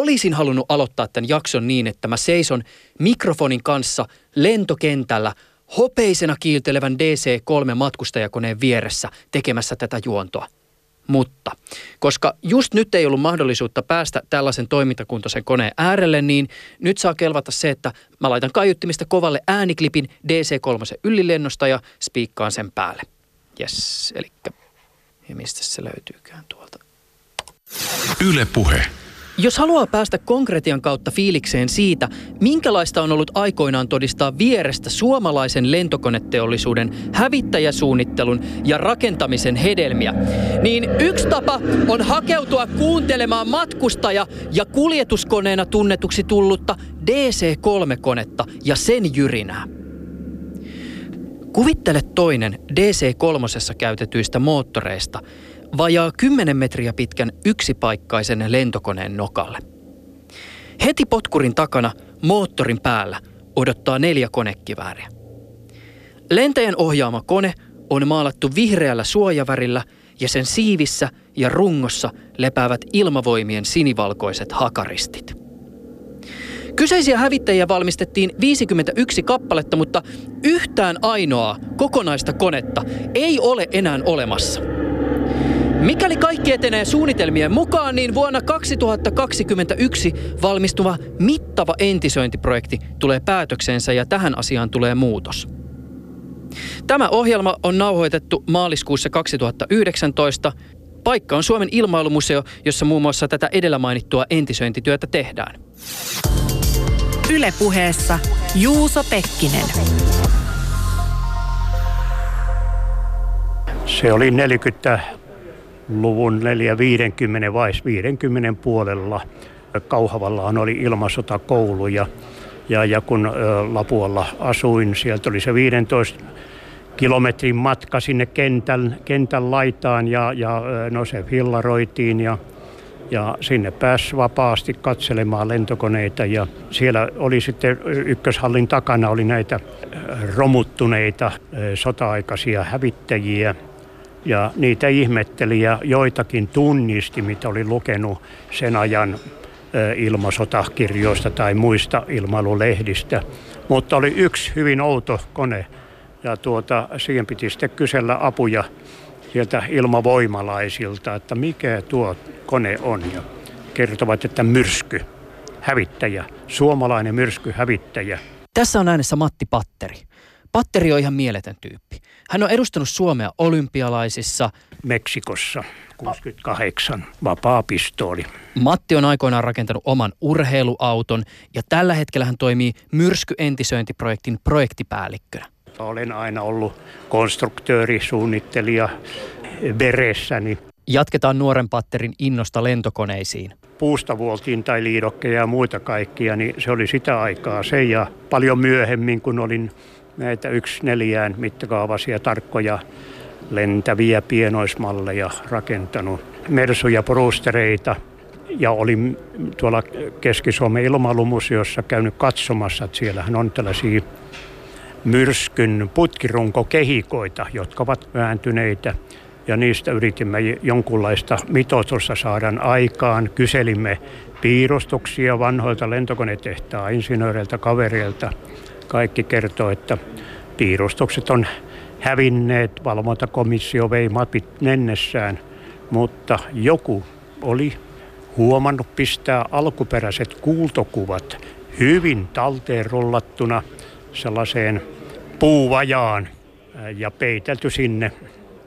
olisin halunnut aloittaa tämän jakson niin, että mä seison mikrofonin kanssa lentokentällä hopeisena kiiltelevän DC-3 matkustajakoneen vieressä tekemässä tätä juontoa. Mutta koska just nyt ei ollut mahdollisuutta päästä tällaisen toimintakuntoisen koneen äärelle, niin nyt saa kelvata se, että mä laitan kaiuttimista kovalle ääniklipin DC-3 ylilennosta ja spiikkaan sen päälle. Yes, eli ja mistä se löytyykään tuolta. Yle puhe. Jos haluaa päästä konkretian kautta fiilikseen siitä, minkälaista on ollut aikoinaan todistaa vierestä suomalaisen lentokoneteollisuuden hävittäjäsuunnittelun ja rakentamisen hedelmiä, niin yksi tapa on hakeutua kuuntelemaan matkustaja- ja kuljetuskoneena tunnetuksi tullutta DC-3-konetta ja sen jyrinää. Kuvittele toinen DC-3 käytetyistä moottoreista – vajaa 10 metriä pitkän yksipaikkaisen lentokoneen nokalle. Heti potkurin takana, moottorin päällä, odottaa neljä konekivääriä. Lentäjän ohjaama kone on maalattu vihreällä suojavärillä ja sen siivissä ja rungossa lepäävät ilmavoimien sinivalkoiset hakaristit. Kyseisiä hävittäjiä valmistettiin 51 kappaletta, mutta yhtään ainoaa kokonaista konetta ei ole enää olemassa – Mikäli kaikki etenee suunnitelmien mukaan, niin vuonna 2021 valmistuva mittava entisöintiprojekti tulee päätöksensä ja tähän asiaan tulee muutos. Tämä ohjelma on nauhoitettu maaliskuussa 2019. Paikka on Suomen ilmailumuseo, jossa muun muassa tätä edellä mainittua entisöintityötä tehdään. Ylepuheessa Juuso Pekkinen. Se oli 40 luvun 450 vai 50 puolella. Kauhavallahan oli ilmasotakoulu ja, ja, ja kun Lapualla asuin, sieltä oli se 15 kilometrin matka sinne kentän, kentän laitaan ja, ja no se fillaroitiin ja, ja sinne pääsi vapaasti katselemaan lentokoneita ja siellä oli sitten ykköshallin takana oli näitä romuttuneita sota-aikaisia hävittäjiä – ja niitä ihmetteli ja joitakin tunnisti, mitä oli lukenut sen ajan ilmasotakirjoista tai muista ilmailulehdistä. Mutta oli yksi hyvin outo kone ja tuota, siihen piti sitten kysellä apuja sieltä ilmavoimalaisilta, että mikä tuo kone on. Ja kertovat, että myrsky, hävittäjä, suomalainen myrsky, hävittäjä. Tässä on äänessä Matti Patteri. Patteri on ihan mieletön tyyppi. Hän on edustanut Suomea olympialaisissa. Meksikossa 68, vapaa pistooli. Matti on aikoinaan rakentanut oman urheiluauton ja tällä hetkellä hän toimii myrskyentisöintiprojektin projektipäällikkönä. Olen aina ollut konstruktööri, suunnittelija veressäni. Jatketaan nuoren patterin innosta lentokoneisiin. Puusta vuoltiin tai liidokkeja ja muita kaikkia, niin se oli sitä aikaa se ja paljon myöhemmin, kun olin näitä yksi neljään mittakaavaisia tarkkoja lentäviä pienoismalleja rakentanut. Mersuja, porustereita ja olin tuolla Keski-Suomen ilmailumuseossa käynyt katsomassa, että siellähän on tällaisia myrskyn putkirunkokehikoita, jotka ovat vääntyneitä ja niistä yritimme jonkunlaista mitoitusta saada aikaan. Kyselimme piirustuksia vanhoilta lentokonetehtaa insinööreiltä, kavereilta kaikki kertoo, että piirustukset on hävinneet, valvontakomissio vei mapit mennessään, mutta joku oli huomannut pistää alkuperäiset kuultokuvat hyvin talteen rullattuna sellaiseen puuvajaan ja peitelty sinne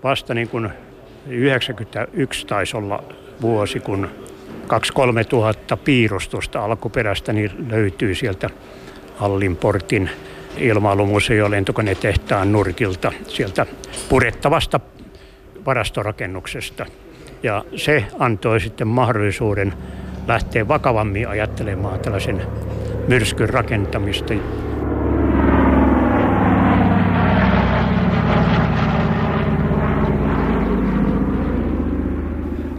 vasta niin kuin 91 taisi olla vuosi, kun 2-3 tuhatta piirustusta alkuperäistä niin löytyy sieltä Hallinportin ilmailumuseo lentokonetehtaan nurkilta sieltä purettavasta varastorakennuksesta. Ja se antoi sitten mahdollisuuden lähteä vakavammin ajattelemaan tällaisen myrskyn rakentamista.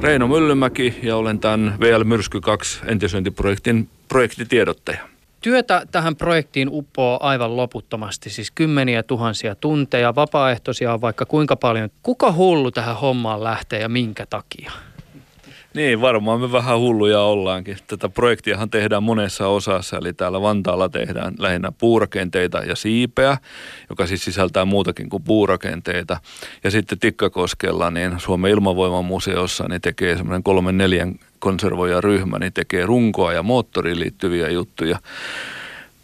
Reino Myllymäki ja olen tämän VL Myrsky 2 entisöintiprojektin projektitiedottaja. Työtä tähän projektiin uppoo aivan loputtomasti, siis kymmeniä tuhansia tunteja, vapaaehtoisia on vaikka kuinka paljon. Kuka hullu tähän hommaan lähtee ja minkä takia? Niin, varmaan me vähän hulluja ollaankin. Tätä projektiahan tehdään monessa osassa, eli täällä Vantaalla tehdään lähinnä puurakenteita ja siipeä, joka siis sisältää muutakin kuin puurakenteita. Ja sitten Tikkakoskella, niin Suomen ilmavoimamuseossa, niin tekee semmoinen kolmen neljän konservoja ryhmä, niin tekee runkoa ja moottoriin liittyviä juttuja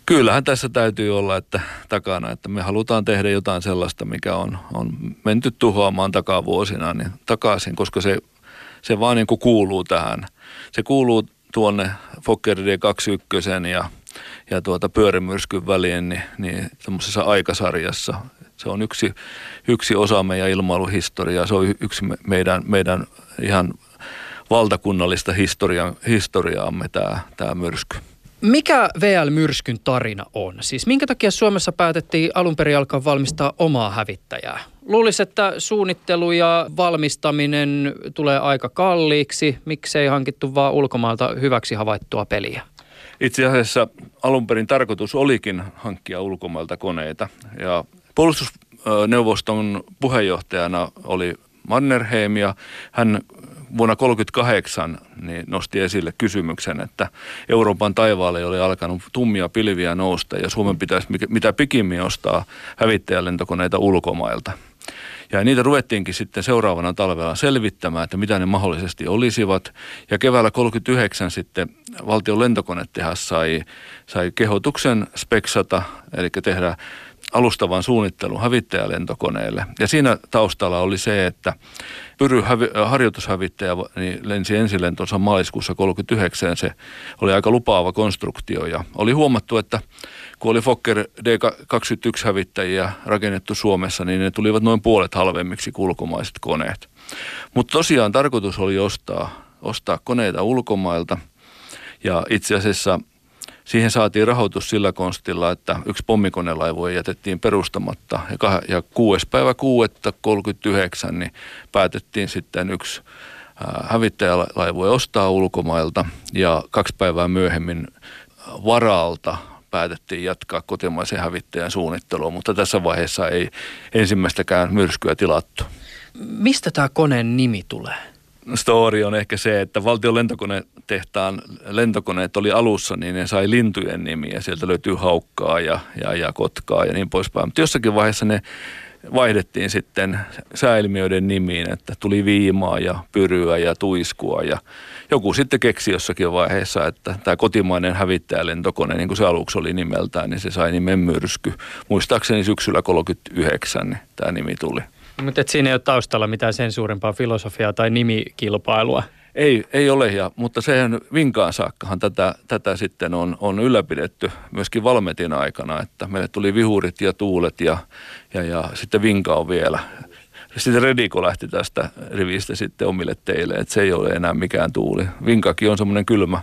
kyllähän tässä täytyy olla että takana, että me halutaan tehdä jotain sellaista, mikä on, on menty tuhoamaan takavuosina niin takaisin, koska se, se vaan niin kuin kuuluu tähän. Se kuuluu tuonne Fokker D21 ja, ja tuota pyörimyrskyn väliin niin, niin semmoisessa aikasarjassa. Se on yksi, yksi osa meidän ilmailuhistoriaa. Se on yksi meidän, meidän ihan valtakunnallista historia, historiaamme tämä, tämä myrsky. Mikä VL-myrskyn tarina on? Siis minkä takia Suomessa päätettiin alun perin alkaa valmistaa omaa hävittäjää? Luulisi, että suunnittelu ja valmistaminen tulee aika kalliiksi. Miksei hankittu vaan ulkomaalta hyväksi havaittua peliä? Itse asiassa alun perin tarkoitus olikin hankkia ulkomailta koneita. Ja puolustusneuvoston puheenjohtajana oli Mannerheim ja hän vuonna 1938 niin nosti esille kysymyksen, että Euroopan taivaalle oli alkanut tummia pilviä nousta ja Suomen pitäisi mitä pikimmin ostaa hävittäjälentokoneita ulkomailta. Ja niitä ruvettiinkin sitten seuraavana talvella selvittämään, että mitä ne mahdollisesti olisivat. Ja keväällä 39 sitten valtion lentokonetehas sai, sai kehotuksen speksata, eli tehdä alustavan suunnittelun hävittäjälentokoneelle. Ja siinä taustalla oli se, että Pyry harjoitushävittäjä niin lensi ensilentonsa maaliskuussa 39. Se oli aika lupaava konstruktio ja oli huomattu, että kun oli Fokker D-21-hävittäjiä rakennettu Suomessa, niin ne tulivat noin puolet halvemmiksi kuin ulkomaiset koneet. Mutta tosiaan tarkoitus oli ostaa, ostaa koneita ulkomailta ja itse asiassa – Siihen saatiin rahoitus sillä konstilla, että yksi pommikonelaivu jätettiin perustamatta. Ja, kah- ja 6. päivä 6.39 niin päätettiin sitten yksi hävittäjälaivu ostaa ulkomailta ja kaksi päivää myöhemmin varalta päätettiin jatkaa kotimaisen hävittäjän suunnittelua, mutta tässä vaiheessa ei ensimmäistäkään myrskyä tilattu. Mistä tämä koneen nimi tulee? Story on ehkä se, että valtion lentokonetehtaan lentokoneet oli alussa, niin ne sai lintujen nimiä. Sieltä löytyy haukkaa ja, ja, ja kotkaa ja niin poispäin. Mutta jossakin vaiheessa ne vaihdettiin sitten sääilmiöiden nimiin, että tuli viimaa ja pyryä ja tuiskua ja joku sitten keksi jossakin vaiheessa, että tämä kotimainen hävittäjälentokone, niin kuin se aluksi oli nimeltään, niin se sai nimen myrsky. Muistaakseni syksyllä 39 niin tämä nimi tuli. Mutta siinä ei ole taustalla mitään sen suurempaa filosofiaa tai nimikilpailua. Ei, ei ole, ja, mutta sehän vinkaan saakkahan tätä, tätä sitten on, on ylläpidetty myöskin Valmetin aikana, että meille tuli vihurit ja tuulet ja, ja, ja sitten vinka on vielä. Sitten Rediko lähti tästä rivistä sitten omille teille, että se ei ole enää mikään tuuli. Vinkakin on semmoinen kylmä,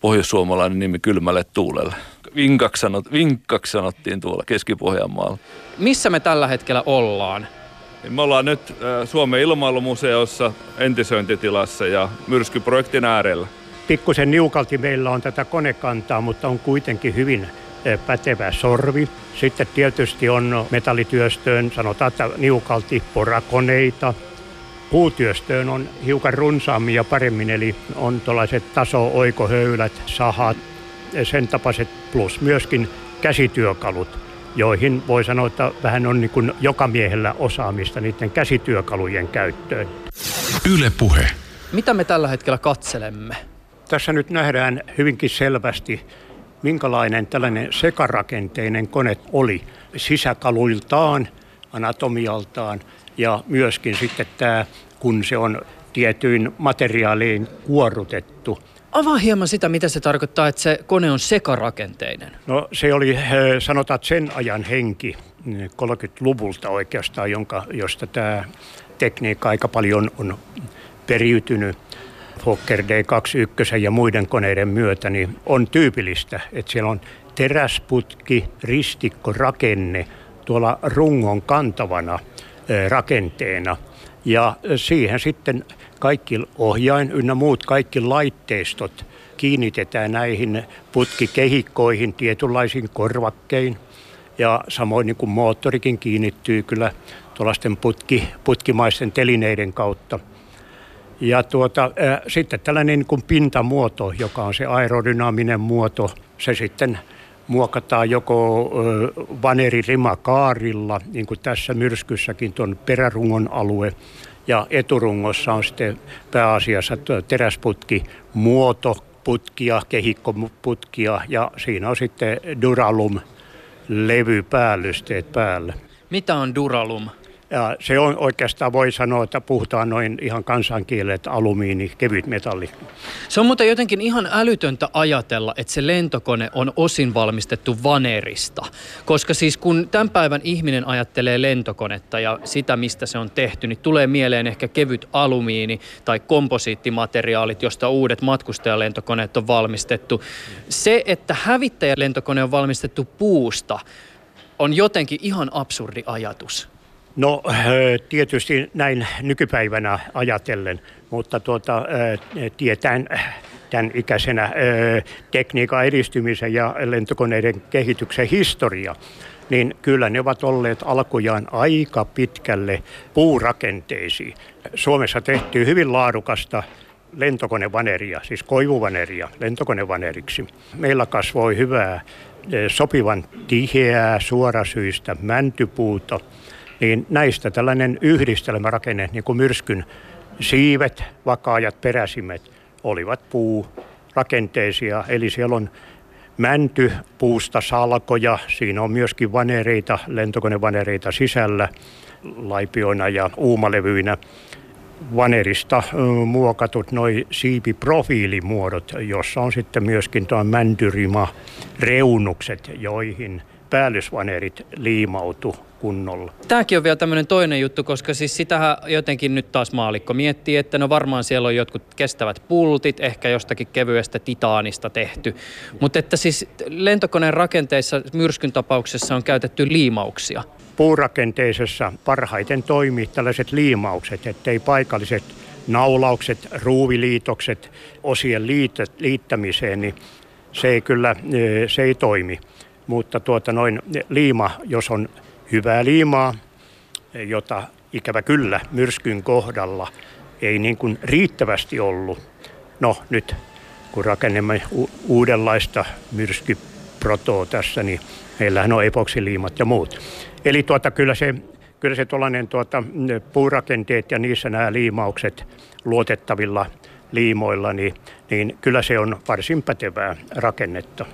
pohjoissuomalainen nimi kylmälle tuulelle. Vinkaksi, sanot, vinkkaksi sanottiin tuolla Keski-Pohjanmaalla. Missä me tällä hetkellä ollaan? Niin me ollaan nyt Suomen ilmailumuseossa entisöintitilassa ja myrskyprojektin äärellä. Pikkusen niukalti meillä on tätä konekantaa, mutta on kuitenkin hyvin pätevä sorvi. Sitten tietysti on metallityöstöön, sanotaan, että niukalti porakoneita. Puutyöstöön on hiukan runsaammin ja paremmin, eli on tuollaiset taso-oikohöylät, sahat, sen tapaiset plus myöskin käsityökalut joihin voi sanoa, että vähän on niin kuin joka miehellä osaamista niiden käsityökalujen käyttöön. Yle puhe. Mitä me tällä hetkellä katselemme? Tässä nyt nähdään hyvinkin selvästi, minkälainen tällainen sekarakenteinen kone oli sisäkaluiltaan, anatomialtaan ja myöskin sitten tämä, kun se on tietyin materiaaliin kuorrutettu – Avaa hieman sitä, mitä se tarkoittaa, että se kone on sekarakenteinen. No se oli, eh, sanotaan, sen ajan henki 30-luvulta oikeastaan, jonka, josta tämä tekniikka aika paljon on periytynyt. Fokker D21 ja muiden koneiden myötä, niin on tyypillistä, että siellä on teräsputki, ristikko, rakenne tuolla rungon kantavana eh, rakenteena. Ja siihen sitten kaikki ohjain ynnä muut kaikki laitteistot kiinnitetään näihin putkikehikkoihin tietynlaisiin korvakkein. Ja samoin niin kuin moottorikin kiinnittyy kyllä tuollaisten putki, putkimaisten telineiden kautta. Ja tuota, äh, sitten tällainen niin kuin pintamuoto, joka on se aerodynaaminen muoto, se sitten muokataan joko vaneririma-kaarilla, niin kuin tässä myrskyssäkin tuon perärungon alue, ja eturungossa on sitten pääasiassa teräsputki, muoto, putkia, kehikkoputkia ja siinä on sitten Duralum levypäällysteet päällä. Mitä on Duralum? Ja se on oikeastaan, voi sanoa, että puhutaan noin ihan kansankielellä, että alumiini, kevyt metalli. Se on muuten jotenkin ihan älytöntä ajatella, että se lentokone on osin valmistettu vanerista. Koska siis kun tämän päivän ihminen ajattelee lentokonetta ja sitä, mistä se on tehty, niin tulee mieleen ehkä kevyt alumiini tai komposiittimateriaalit, josta uudet matkustajalentokoneet on valmistettu. Se, että hävittäjälentokone on valmistettu puusta, on jotenkin ihan absurdi ajatus. No tietysti näin nykypäivänä ajatellen, mutta tuota, tietään tämän ikäisenä tekniikan edistymisen ja lentokoneiden kehityksen historia, niin kyllä ne ovat olleet alkujaan aika pitkälle puurakenteisiin. Suomessa tehtiin hyvin laadukasta lentokonevaneria, siis koivuvaneria lentokonevaneriksi. Meillä kasvoi hyvää, sopivan tiheää, suorasyistä mäntypuuta – niin näistä tällainen yhdistelmärakenne, niin kuin myrskyn siivet, vakaajat, peräsimet, olivat puurakenteisia. Eli siellä on mänty, puusta salkoja, siinä on myöskin vanereita, lentokonevanereita sisällä, laipioina ja uumalevyinä. Vanerista muokatut noin siipiprofiilimuodot, jossa on sitten myöskin tuo mäntyrima reunukset, joihin päällysvanerit liimautu kunnolla. Tämäkin on vielä tämmöinen toinen juttu, koska siis sitähän jotenkin nyt taas maalikko miettii, että no varmaan siellä on jotkut kestävät pultit, ehkä jostakin kevyestä titaanista tehty. Mutta että siis lentokoneen rakenteissa myrskyn tapauksessa on käytetty liimauksia. Puurakenteisessa parhaiten toimii tällaiset liimaukset, ettei paikalliset naulaukset, ruuviliitokset, osien liittämiseen, niin se ei kyllä se ei toimi. Mutta tuota noin liima, jos on hyvää liimaa, jota ikävä kyllä myrskyn kohdalla ei niin kuin riittävästi ollut. No nyt kun rakennemme u- uudenlaista myrskyprotoa tässä, niin meillähän on epoksiliimat ja muut. Eli tuota, kyllä se, kyllä se tuollainen tuota, puurakenteet ja niissä nämä liimaukset luotettavilla liimoilla, niin, niin kyllä se on varsin pätevää rakennetta.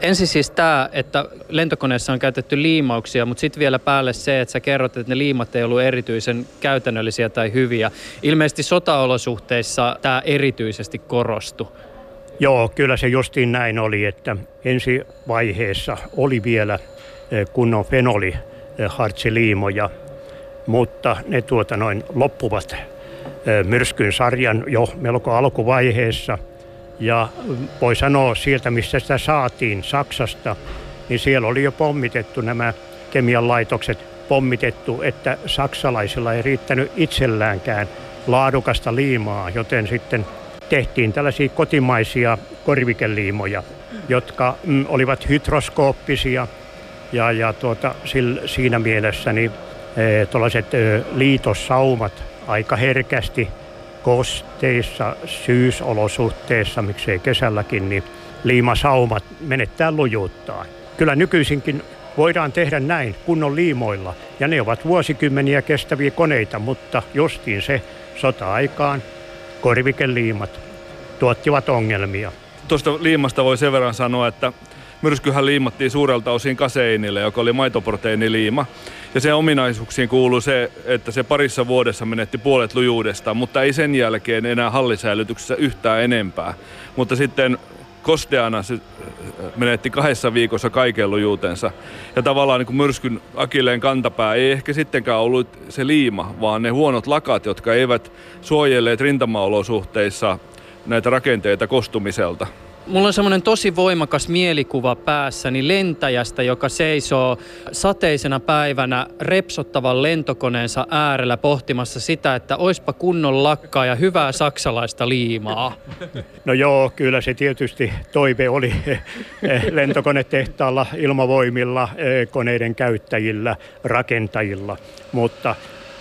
Ensin siis tämä, että lentokoneessa on käytetty liimauksia, mutta sitten vielä päälle se, että sä kerrot, että ne liimat ei ollut erityisen käytännöllisiä tai hyviä. Ilmeisesti sotaolosuhteissa tämä erityisesti korostui. Joo, kyllä se justiin näin oli, että ensi vaiheessa oli vielä eh, kunnon fenoli hartsiliimoja, mutta ne tuota noin loppuvat myrskyn sarjan jo melko alkuvaiheessa – ja voi sanoa sieltä, missä sitä saatiin Saksasta, niin siellä oli jo pommitettu nämä kemian laitokset, pommitettu, että saksalaisilla ei riittänyt itselläänkään laadukasta liimaa, joten sitten tehtiin tällaisia kotimaisia korvikeliimoja, jotka mm, olivat hydroskooppisia. Ja, ja tuota, sil, siinä mielessä niin, e, tuollaiset e, liitossaumat aika herkästi kosteissa, syysolosuhteissa, miksei kesälläkin, niin liimasaumat menettää lujuuttaan. Kyllä nykyisinkin voidaan tehdä näin kunnon liimoilla, ja ne ovat vuosikymmeniä kestäviä koneita, mutta justiin se sota-aikaan korvikeliimat tuottivat ongelmia. Tuosta liimasta voi sen verran sanoa, että myrskyhän liimattiin suurelta osin kaseinille, joka oli maitoproteiiniliima. Ja se ominaisuuksiin kuuluu se, että se parissa vuodessa menetti puolet lujuudesta, mutta ei sen jälkeen enää hallisäilytyksessä yhtään enempää. Mutta sitten kosteana se äh, menetti kahdessa viikossa kaiken lujuutensa. Ja tavallaan niin kuin myrskyn akilleen kantapää ei ehkä sittenkään ollut se liima, vaan ne huonot lakat, jotka eivät suojelleet rintamaolosuhteissa näitä rakenteita kostumiselta. Mulla on semmoinen tosi voimakas mielikuva päässäni lentäjästä, joka seisoo sateisena päivänä repsottavan lentokoneensa äärellä pohtimassa sitä, että oispa kunnon lakkaa ja hyvää saksalaista liimaa. No joo, kyllä se tietysti toive oli lentokonetehtaalla, ilmavoimilla, koneiden käyttäjillä, rakentajilla, mutta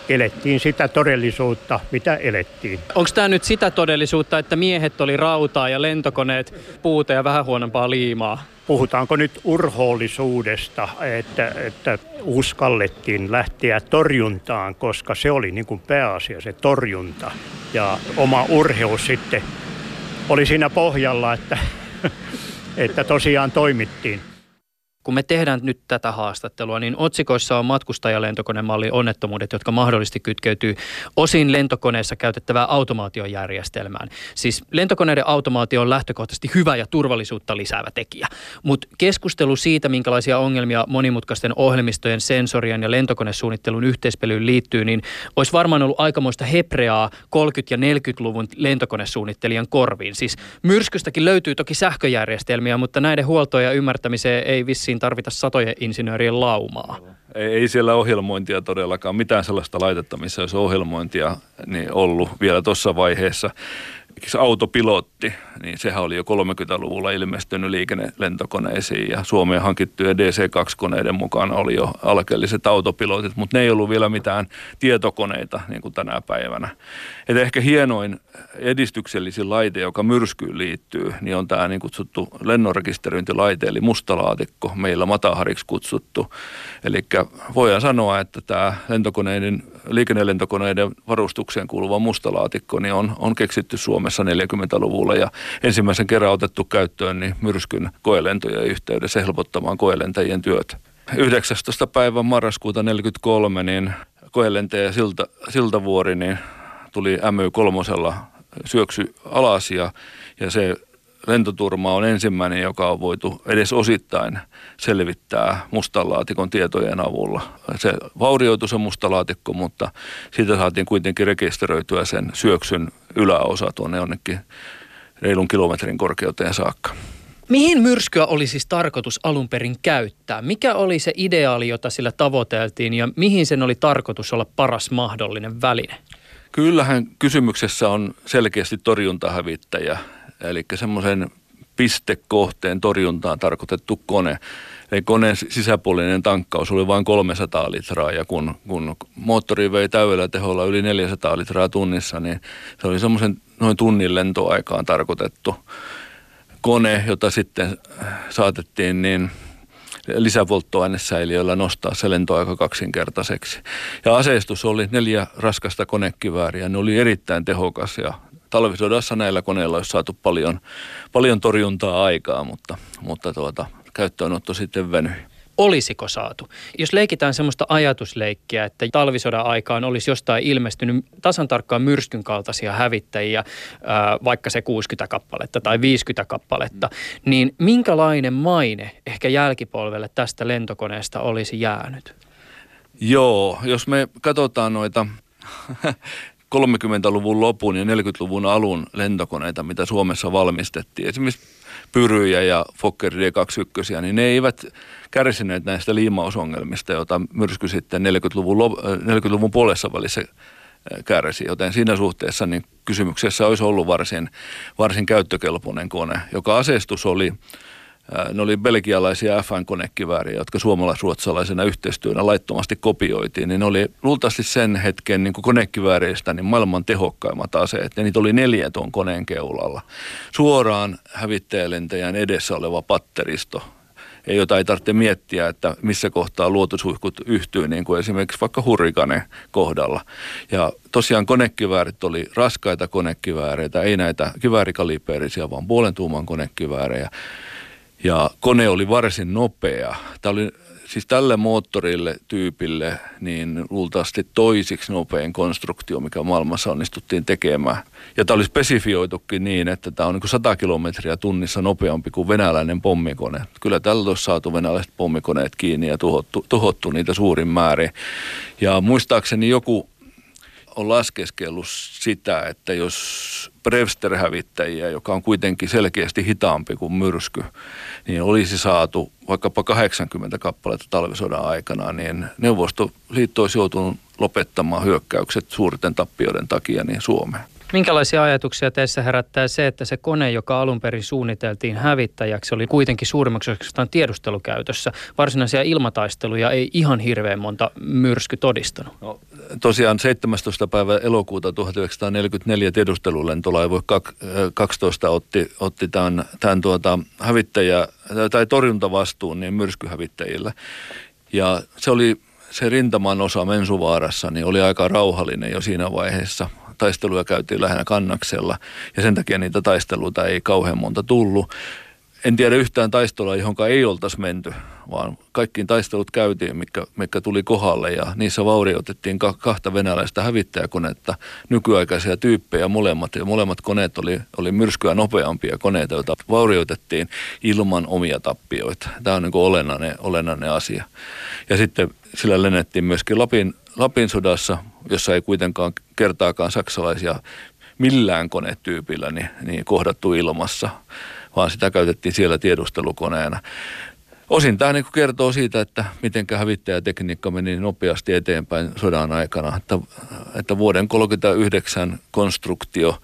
elettiin sitä todellisuutta, mitä elettiin. Onko tämä nyt sitä todellisuutta, että miehet oli rautaa ja lentokoneet puuta ja vähän huonompaa liimaa? Puhutaanko nyt urhoollisuudesta, että, että uskallettiin lähteä torjuntaan, koska se oli niin kuin pääasia, se torjunta. Ja oma urheus sitten oli siinä pohjalla, että, että tosiaan toimittiin kun me tehdään nyt tätä haastattelua, niin otsikoissa on matkustajalentokonemallin onnettomuudet, jotka mahdollisesti kytkeytyy osin lentokoneessa käytettävään automaatiojärjestelmään. Siis lentokoneiden automaatio on lähtökohtaisesti hyvä ja turvallisuutta lisäävä tekijä, mutta keskustelu siitä, minkälaisia ongelmia monimutkaisten ohjelmistojen, sensorien ja lentokonesuunnittelun yhteispelyyn liittyy, niin olisi varmaan ollut aikamoista hepreaa 30- ja 40-luvun lentokonesuunnittelijan korviin. Siis myrskystäkin löytyy toki sähköjärjestelmiä, mutta näiden huoltoa ja ymmärtämiseen ei vissiin voitaisiin tarvita satojen insinöörien laumaa. Ei, ei siellä ohjelmointia todellakaan, mitään sellaista laitetta, missä olisi ohjelmointia niin ollut vielä tuossa vaiheessa autopilotti, niin sehän oli jo 30-luvulla ilmestynyt liikennelentokoneisiin ja Suomeen hankittujen DC-2-koneiden mukaan oli jo alkeelliset autopilotit, mutta ne ei ollut vielä mitään tietokoneita niin kuin tänä päivänä. Et ehkä hienoin edistyksellisin laite, joka myrskyyn liittyy, niin on tämä niin kutsuttu lennonrekisteröintilaite, eli mustalaatikko, meillä matahariksi kutsuttu. Eli voidaan sanoa, että tämä lentokoneiden, liikennelentokoneiden varustukseen kuuluva mustalaatikko niin on, on keksitty Suomessa 40-luvulla ja ensimmäisen kerran otettu käyttöön niin myrskyn koelentojen yhteydessä helpottamaan koelentäjien työtä. 19. päivä marraskuuta 1943 niin koelentäjä Silta, Siltavuori niin tuli MY3 syöksy alas ja, ja se lentoturma on ensimmäinen, joka on voitu edes osittain selvittää mustalaatikon tietojen avulla. Se vaurioitui se mustalaatikko, mutta siitä saatiin kuitenkin rekisteröityä sen syöksyn yläosa tuonne jonnekin reilun kilometrin korkeuteen saakka. Mihin myrskyä oli siis tarkoitus alun perin käyttää? Mikä oli se ideaali, jota sillä tavoiteltiin ja mihin sen oli tarkoitus olla paras mahdollinen väline? Kyllähän kysymyksessä on selkeästi torjuntahävittäjä, eli semmoisen pistekohteen torjuntaan tarkoitettu kone. Eli koneen sisäpuolinen tankkaus oli vain 300 litraa ja kun, kun moottori vei täydellä teholla yli 400 litraa tunnissa, niin se oli semmoisen noin tunnin lentoaikaan tarkoitettu kone, jota sitten saatettiin niin lisäpolttoainesäiliöillä nostaa se lentoaika kaksinkertaiseksi. Ja aseistus oli neljä raskasta konekivääriä. Ne oli erittäin tehokas ja talvisodassa näillä koneilla olisi saatu paljon, paljon torjuntaa aikaa, mutta, mutta tuota, käyttöönotto sitten venyi olisiko saatu. Jos leikitään semmoista ajatusleikkiä, että talvisodan aikaan olisi jostain ilmestynyt tasan tarkkaan myrskyn kaltaisia hävittäjiä, vaikka se 60 kappaletta tai 50 kappaletta, niin minkälainen maine ehkä jälkipolvelle tästä lentokoneesta olisi jäänyt? Joo, jos me katsotaan noita 30-luvun lopun ja 40-luvun alun lentokoneita, mitä Suomessa valmistettiin. Esimerkiksi Pyryjä ja Fokker D21, niin ne eivät kärsineet näistä liimausongelmista, joita myrsky sitten 40-luvun, 40-luvun puolessa välissä kärsi. Joten siinä suhteessa niin kysymyksessä olisi ollut varsin, varsin käyttökelpoinen kone, joka aseistus oli ne oli belgialaisia FN-konekivääriä, jotka suomalais-ruotsalaisena yhteistyönä laittomasti kopioitiin. Niin ne oli luultavasti sen hetken niin konekivääreistä niin maailman tehokkaimmat aseet. Ja niitä oli neljä tuon koneen keulalla. Suoraan hävittäjälentäjän edessä oleva patteristo, jota ei tarvitse miettiä, että missä kohtaa luotusuihkut yhtyy, niin kuin esimerkiksi vaikka hurrikane kohdalla. Ja tosiaan konekiväärit oli raskaita konekivääreitä, ei näitä kiväärikalipeerisia, vaan puolen tuuman konekiväärejä. Ja kone oli varsin nopea. Tämä oli siis tälle moottorille tyypille niin luultavasti toisiksi nopein konstruktio, mikä maailmassa onnistuttiin tekemään. Ja tämä oli spesifioitukin niin, että tämä on niin 100 kilometriä tunnissa nopeampi kuin venäläinen pommikone. Kyllä tällä olisi saatu venäläiset pommikoneet kiinni ja tuhottu, tuhottu niitä suurin määrin. Ja muistaakseni joku on laskeskellut sitä, että jos Brewster-hävittäjiä, joka on kuitenkin selkeästi hitaampi kuin myrsky, niin olisi saatu vaikkapa 80 kappaletta talvisodan aikana, niin Neuvostoliitto olisi joutunut lopettamaan hyökkäykset suurten tappioiden takia niin Suomeen. Minkälaisia ajatuksia teissä herättää se, että se kone, joka alun perin suunniteltiin hävittäjäksi, oli kuitenkin suurimmaksi osastaan tiedustelukäytössä? Varsinaisia ilmataisteluja ei ihan hirveän monta myrsky todistanut. No, tosiaan 17. päivä elokuuta 1944 tiedustelulentolaivo 12 otti, otti tämän, tämän tuota hävittäjä, tai torjuntavastuun niin myrskyhävittäjillä. Ja se oli se rintaman osa Mensuvaarassa, niin oli aika rauhallinen jo siinä vaiheessa taisteluja käytiin lähinnä kannaksella ja sen takia niitä taisteluita ei kauhean monta tullut. En tiedä yhtään taistelua, johon ei oltaisi menty, vaan kaikkiin taistelut käytiin, mikä, mikä tuli kohdalle ja niissä vaurioitettiin kahta venäläistä hävittäjäkonetta, nykyaikaisia tyyppejä molemmat. Ja molemmat koneet oli, oli myrskyä nopeampia koneita, joita vaurioitettiin ilman omia tappioita. Tämä on niin olennainen, olennainen asia. Ja sitten sillä lennettiin myöskin Lapin Lapin sodassa, jossa ei kuitenkaan kertaakaan saksalaisia millään konetyypillä niin, niin kohdattu ilmassa, vaan sitä käytettiin siellä tiedustelukoneena. Osin tämä niin kertoo siitä, että miten hävittäjätekniikka meni nopeasti eteenpäin sodan aikana, että, että vuoden 1939 konstruktio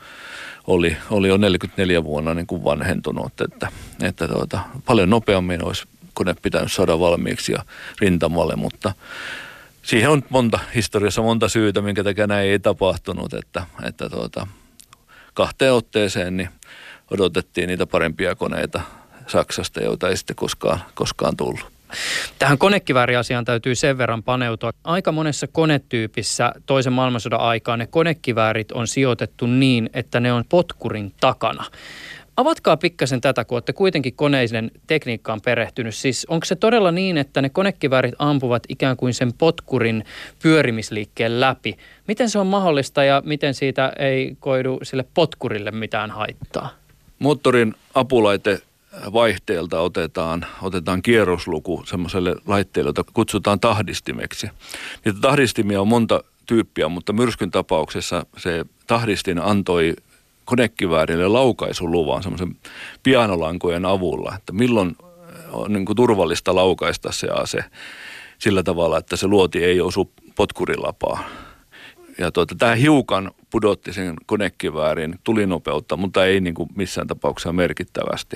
oli, oli jo 44 vuonna niin kuin vanhentunut, että, että tuota, paljon nopeammin olisi kone pitänyt saada valmiiksi ja rintamalle, mutta siihen on monta historiassa monta syytä, minkä takia näin ei tapahtunut, että, että tuota, kahteen otteeseen niin odotettiin niitä parempia koneita Saksasta, joita ei sitten koskaan, koskaan tullut. Tähän konekivääriasiaan täytyy sen verran paneutua. Aika monessa konetyypissä toisen maailmansodan aikaan ne konekiväärit on sijoitettu niin, että ne on potkurin takana. Avatkaa pikkasen tätä, kun olette kuitenkin koneisen tekniikkaan perehtynyt. Siis onko se todella niin, että ne konekiväärit ampuvat ikään kuin sen potkurin pyörimisliikkeen läpi? Miten se on mahdollista ja miten siitä ei koidu sille potkurille mitään haittaa? Moottorin apulaite vaihteelta otetaan, otetaan kierrosluku semmoiselle laitteelle, jota kutsutaan tahdistimeksi. Niitä tahdistimia on monta tyyppiä, mutta myrskyn tapauksessa se tahdistin antoi konekiväärille laukaisuluvan semmoisen pianolankojen avulla, että milloin on niin kuin turvallista laukaista se ase sillä tavalla, että se luoti ei osu potkurilapaa. Ja tuota, tämä hiukan pudotti sen konekiväärin tulinopeutta, mutta ei niin kuin missään tapauksessa merkittävästi.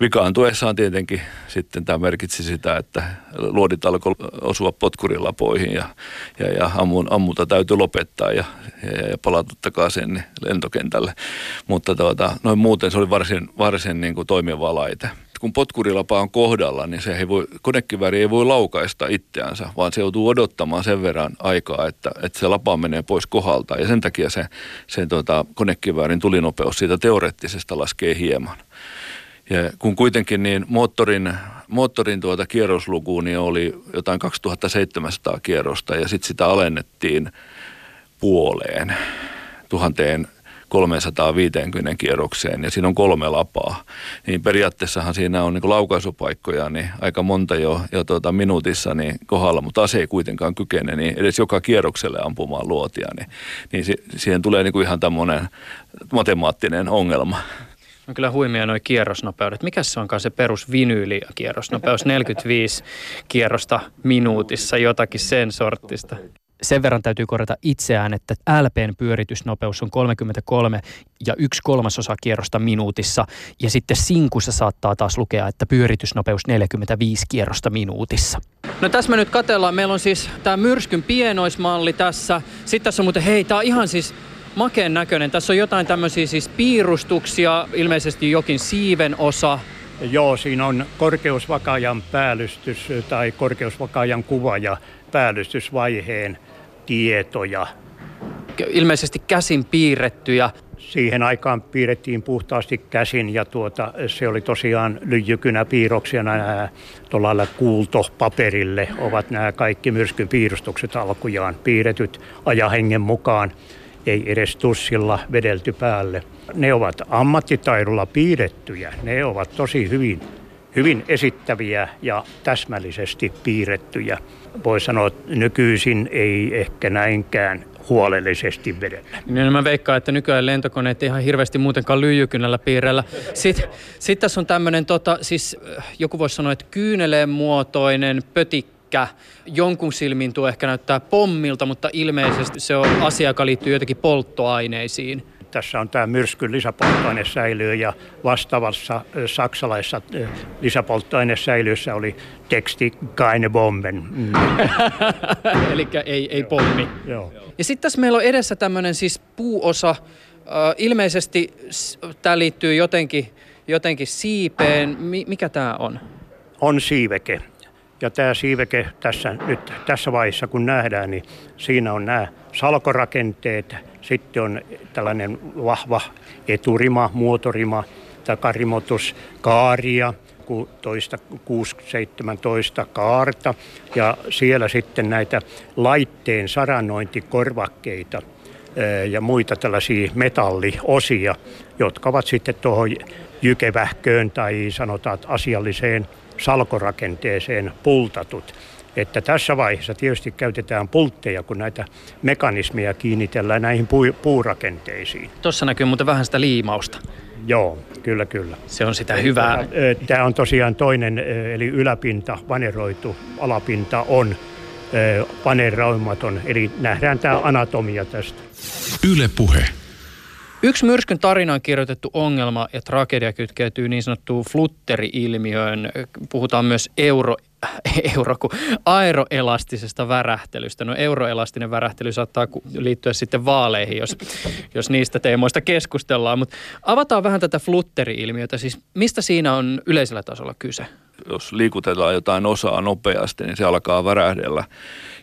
Vikaantuessaan tietenkin sitten tämä merkitsi sitä, että luodit alkoi osua potkurilapoihin ja, ja, ja ammun, ammuta täytyy lopettaa ja, ja, ja palata takaisin lentokentälle. Mutta tuota, noin muuten se oli varsin, varsin niin kuin toimiva laite kun potkurilapa on kohdalla, niin se ei voi, konekivääri ei voi laukaista itseänsä, vaan se joutuu odottamaan sen verran aikaa, että, että se lapa menee pois kohdalta. Ja sen takia se, se tota, konekiväärin tulinopeus siitä teoreettisesta laskee hieman. Ja kun kuitenkin niin moottorin, moottorin tuota kierrosluku niin oli jotain 2700 kierrosta ja sitten sitä alennettiin puoleen, 1350 kierrokseen ja siinä on kolme lapaa. Niin periaatteessahan siinä on niin laukaisupaikkoja niin aika monta jo, jo tuota minuutissa niin kohdalla, mutta ase ei kuitenkaan kykene niin edes joka kierrokselle ampumaan luotia. Niin, niin siihen tulee niin kuin ihan tämmöinen matemaattinen ongelma. On kyllä huimia nuo kierrosnopeudet. Mikä se onkaan se perus vinyylikierrosnopeus? 45 kierrosta minuutissa, jotakin sen sortista. Sen verran täytyy korjata itseään, että LPn pyöritysnopeus on 33 ja yksi kolmasosa kierrosta minuutissa. Ja sitten Sinkussa saattaa taas lukea, että pyöritysnopeus 45 kierrosta minuutissa. No tässä me nyt katellaan. Meillä on siis tämä myrskyn pienoismalli tässä. Sitten tässä on muuten, hei, tämä on ihan siis makeen näköinen. Tässä on jotain tämmöisiä siis piirustuksia, ilmeisesti jokin siiven osa. Joo, siinä on korkeusvakaajan päällystys tai korkeusvakaajan kuva ja päällystysvaiheen tietoja. Ilmeisesti käsin piirrettyjä. Siihen aikaan piirrettiin puhtaasti käsin ja tuota, se oli tosiaan lyijykynä piirroksia nämä tuolla kuultopaperille ovat nämä kaikki myrskyn piirustukset alkujaan piirretyt ajahengen mukaan ei edes tussilla vedelty päälle. Ne ovat ammattitaidolla piirrettyjä. Ne ovat tosi hyvin, hyvin esittäviä ja täsmällisesti piirrettyjä. Voi sanoa, että nykyisin ei ehkä näinkään huolellisesti vedellä. Niin mä veikkaan, että nykyään lentokoneet ei ihan hirveästi muutenkaan lyijykynällä piirrellä. Sitten sit tässä on tämmöinen, tota, siis joku voisi sanoa, että kyyneleen muotoinen pötikkä jonkun silmin tuo ehkä näyttää pommilta, mutta ilmeisesti se on asia, joka liittyy jotenkin polttoaineisiin. Tässä on tämä myrskyn lisäpolttoainesäiliö ja vastaavassa saksalaisessa lisäpolttoainesäiliössä oli teksti keine Bomben. Mm. Eli ei, ei pommi. Joo. Ja sitten tässä meillä on edessä tämmöinen siis puuosa. ilmeisesti tämä liittyy jotenkin, jotenkin siipeen. mikä tämä on? On siiveke. Ja tämä siiveke tässä, nyt tässä vaiheessa, kun nähdään, niin siinä on nämä salkorakenteet, sitten on tällainen vahva eturima, muotorima, takarimotus, kaaria, toista, 6, 17 kaarta ja siellä sitten näitä laitteen sarannointikorvakkeita ja muita tällaisia metalliosia, jotka ovat sitten tuohon jykevähköön tai sanotaan asialliseen salkorakenteeseen pultatut. Että tässä vaiheessa tietysti käytetään pultteja, kun näitä mekanismeja kiinnitellään näihin puurakenteisiin. Tuossa näkyy muuten vähän sitä liimausta. Joo, kyllä, kyllä. Se on sitä hyvää. Tämä on tosiaan toinen, eli yläpinta vaneroitu, alapinta on vaneraumaton, eli nähdään tämä anatomia tästä. Yle puhe. Yksi myrskyn tarinaan kirjoitettu ongelma ja tragedia kytkeytyy niin sanottuun flutteri-ilmiöön. Puhutaan myös euro, euro, aeroelastisesta värähtelystä. No euroelastinen värähtely saattaa liittyä sitten vaaleihin, jos, jos niistä teemoista keskustellaan. Mutta avataan vähän tätä flutteri-ilmiötä. Siis mistä siinä on yleisellä tasolla kyse? Jos liikutetaan jotain osaa nopeasti, niin se alkaa värähdellä.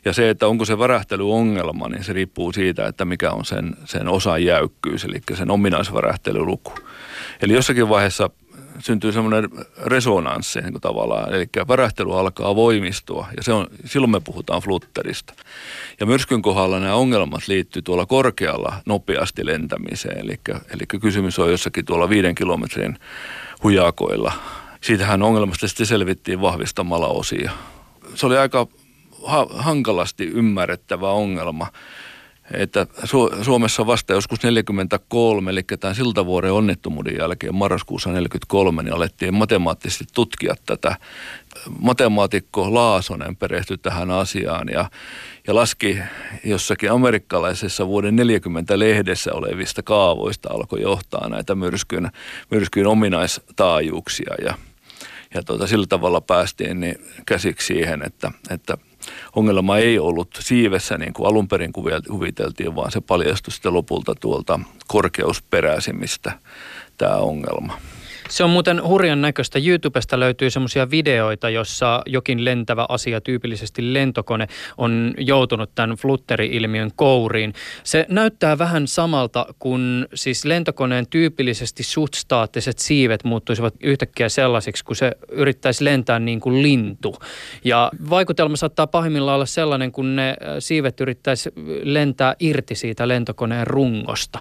Ja se, että onko se värähtelyongelma, niin se riippuu siitä, että mikä on sen, sen osan jäykkyys, eli sen ominaisvärähtelyluku. Eli jossakin vaiheessa syntyy semmoinen resonanssi niin kuin tavallaan, eli värähtely alkaa voimistua ja se on, silloin me puhutaan flutterista. Ja myrskyn kohdalla nämä ongelmat liittyy tuolla korkealla nopeasti lentämiseen, eli, eli kysymys on jossakin tuolla viiden kilometrin hujakoilla. Siitähän ongelmasta sitten selvittiin vahvistamalla osia. Se oli aika ha- hankalasti ymmärrettävä ongelma että Su- Suomessa vasta joskus 43, eli tämän siltavuoren onnettomuuden jälkeen marraskuussa 43, niin alettiin matemaattisesti tutkia tätä. Matemaatikko Laasonen perehtyi tähän asiaan ja, ja laski jossakin amerikkalaisessa vuoden 40 lehdessä olevista kaavoista alkoi johtaa näitä myrskyn, myrskyn ominaistaajuuksia ja, ja tuota, sillä tavalla päästiin niin käsiksi siihen, että, että ongelma ei ollut siivessä niin kuin alun perin kuviteltiin, vaan se paljastui sitten lopulta tuolta korkeusperäisimmistä tämä ongelma. Se on muuten hurjan näköistä. YouTubesta löytyy semmoisia videoita, jossa jokin lentävä asia, tyypillisesti lentokone, on joutunut tämän flutteri-ilmiön kouriin. Se näyttää vähän samalta, kun siis lentokoneen tyypillisesti suhtstaattiset siivet muuttuisivat yhtäkkiä sellaisiksi, kun se yrittäisi lentää niin kuin lintu. Ja vaikutelma saattaa pahimmillaan olla sellainen, kun ne siivet yrittäisi lentää irti siitä lentokoneen rungosta.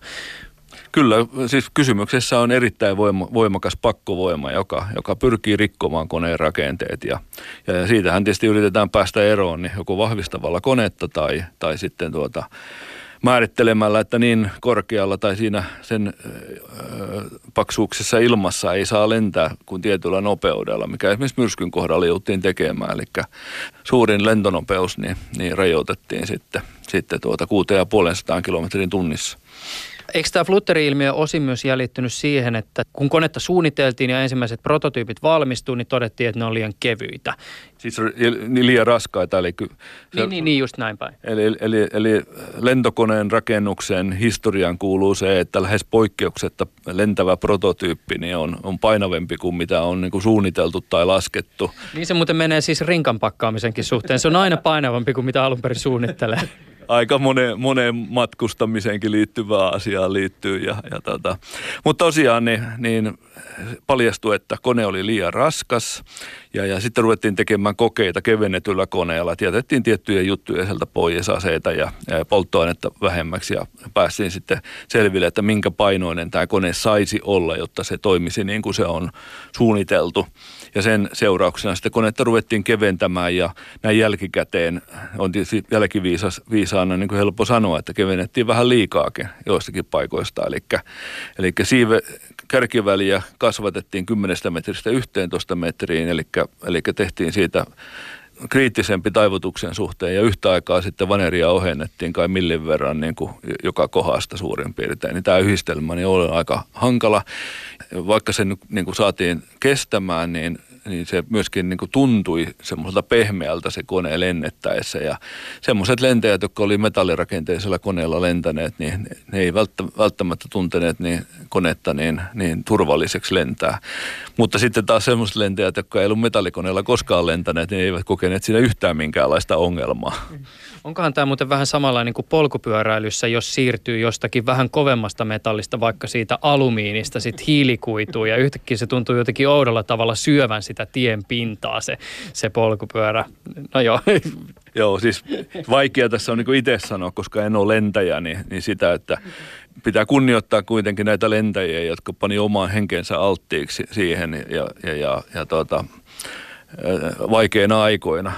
Kyllä, siis kysymyksessä on erittäin voima, voimakas pakkovoima, joka, joka pyrkii rikkomaan koneen rakenteet. Ja, ja siitähän tietysti yritetään päästä eroon niin joko vahvistavalla konetta tai, tai sitten tuota, määrittelemällä, että niin korkealla tai siinä sen ö, paksuuksessa ilmassa ei saa lentää kuin tietyllä nopeudella, mikä esimerkiksi myrskyn kohdalla jouttiin tekemään. Eli suurin lentonopeus niin, niin rajoitettiin sitten, sitten tuota 6500 kilometrin tunnissa. Eikö tämä flutteri-ilmiö osin myös jäljittynyt siihen, että kun konetta suunniteltiin ja ensimmäiset prototyypit valmistuu, niin todettiin, että ne on liian kevyitä. Siis niin liian raskaita. Eli ky- se, niin, niin, niin, just näin päin. Eli, eli, eli lentokoneen rakennuksen historian kuuluu se, että lähes poikkeuksetta lentävä prototyyppi niin on, on painavempi kuin mitä on niin kuin suunniteltu tai laskettu. Niin se muuten menee siis rinkan pakkaamisenkin suhteen. Se on aina painavampi kuin mitä alun perin suunnittelee. aika moneen, moneen matkustamiseenkin liittyvää asiaa liittyy. Ja, ja tota. Mutta tosiaan niin, niin paljastui, että kone oli liian raskas ja, ja sitten ruvettiin tekemään kokeita kevennetyllä koneella. Tietettiin tiettyjä juttuja sieltä pois aseita ja, polttoainetta vähemmäksi ja päästiin sitten selville, että minkä painoinen tämä kone saisi olla, jotta se toimisi niin kuin se on suunniteltu. Ja sen seurauksena sitten konetta ruvettiin keventämään ja näin jälkikäteen on tietysti jälkiviisaana niin kuin helppo sanoa, että kevennettiin vähän liikaakin joistakin paikoista. Eli, eli siive, kärkiväliä kasvatettiin 10 metristä 11 metriin, eli, eli tehtiin siitä kriittisempi taivutuksen suhteen ja yhtä aikaa sitten vaneria ohennettiin kai millin verran niin kuin joka kohdasta suurin piirtein. Niin tämä yhdistelmä niin oli aika hankala. Vaikka se niin kuin saatiin kestämään, niin niin se myöskin niin kuin tuntui semmoiselta pehmeältä se kone lennettäessä. Ja semmoiset lentäjät, jotka oli metallirakenteisella koneella lentäneet, niin ne ei välttämättä tunteneet niin konetta niin, niin turvalliseksi lentää. Mutta sitten taas semmoiset lentäjät, jotka ei ollut metallikoneella koskaan lentäneet, niin eivät kokeneet siinä yhtään minkäänlaista ongelmaa. Onkohan tämä muuten vähän samanlainen kuin polkupyöräilyssä, jos siirtyy jostakin vähän kovemmasta metallista, vaikka siitä alumiinista, sitten hiilikuituun ja yhtäkkiä se tuntuu jotenkin oudolla tavalla syövän sitä tien pintaa se, se polkupyörä. No joo. Joo, siis vaikea tässä on niin itse sanoa, koska en ole lentäjä, niin, niin sitä, että pitää kunnioittaa kuitenkin näitä lentäjiä, jotka pani oman henkensä alttiiksi siihen ja, ja, ja, ja tuota, vaikeina aikoina,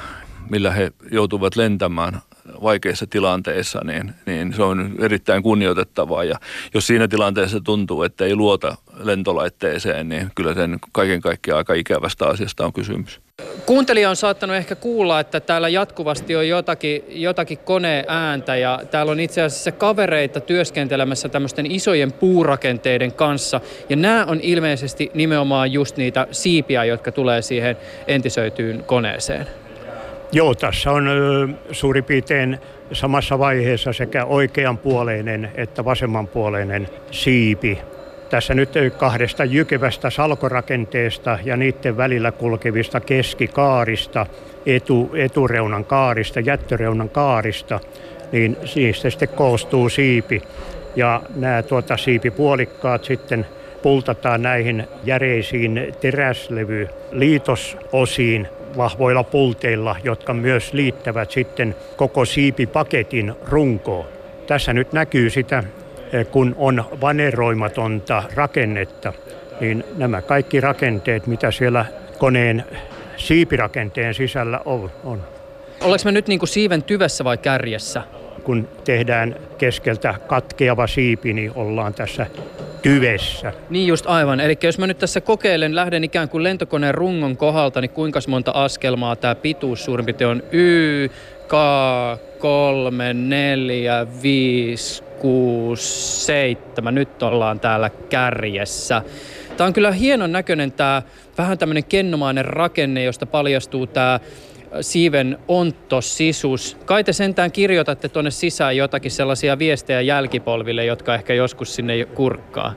millä he joutuvat lentämään vaikeissa tilanteissa, niin, niin se on erittäin kunnioitettavaa. Ja jos siinä tilanteessa tuntuu, että ei luota lentolaitteeseen, niin kyllä sen kaiken kaikkiaan aika ikävästä asiasta on kysymys. Kuuntelija on saattanut ehkä kuulla, että täällä jatkuvasti on jotakin, jotakin koneääntä ja täällä on itse asiassa kavereita työskentelemässä tämmöisten isojen puurakenteiden kanssa. Ja nämä on ilmeisesti nimenomaan just niitä siipiä, jotka tulee siihen entisöityyn koneeseen. Joo, tässä on suurin piirtein samassa vaiheessa sekä oikeanpuoleinen että vasemmanpuoleinen siipi. Tässä nyt kahdesta jykevästä salkorakenteesta ja niiden välillä kulkevista keskikaarista, etu, etureunan kaarista, jättöreunan kaarista, niin niistä sitten koostuu siipi. Ja nämä tuota, siipipuolikkaat sitten pultataan näihin järeisiin teräslevy liitososiin vahvoilla pulteilla, jotka myös liittävät sitten koko siipipaketin runkoon. Tässä nyt näkyy sitä, eh, kun on vaneroimatonta rakennetta, niin nämä kaikki rakenteet, mitä siellä koneen siipirakenteen sisällä on. on. Oletko me nyt niin kuin siiven tyvessä vai kärjessä? Kun tehdään keskeltä katkeava siipi, niin ollaan tässä tyvessä. Niin just aivan. Eli jos mä nyt tässä kokeilen, lähden ikään kuin lentokoneen rungon kohdalta, niin kuinka monta askelmaa tämä pituus suurin piirtein on? Y, K, 3, 4, 5, 6, 7. Nyt ollaan täällä kärjessä. Tämä on kyllä hienon näköinen tämä vähän tämmöinen kennomainen rakenne, josta paljastuu tämä siiven ontto-sisus. Kai te sentään kirjoitatte tuonne sisään jotakin sellaisia viestejä jälkipolville, jotka ehkä joskus sinne kurkkaa.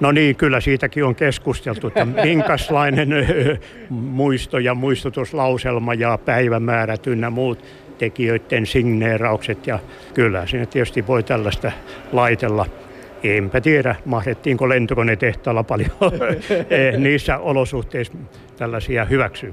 No niin, kyllä siitäkin on keskusteltu, että minkälainen muisto ja muistutuslauselma ja päivämäärät ynnä muut tekijöiden signeeraukset. Ja kyllä siinä tietysti voi tällaista laitella. Enpä tiedä, mahdettiinko lentokonetehtaalla paljon eh, niissä olosuhteissa tällaisia hyväksyä.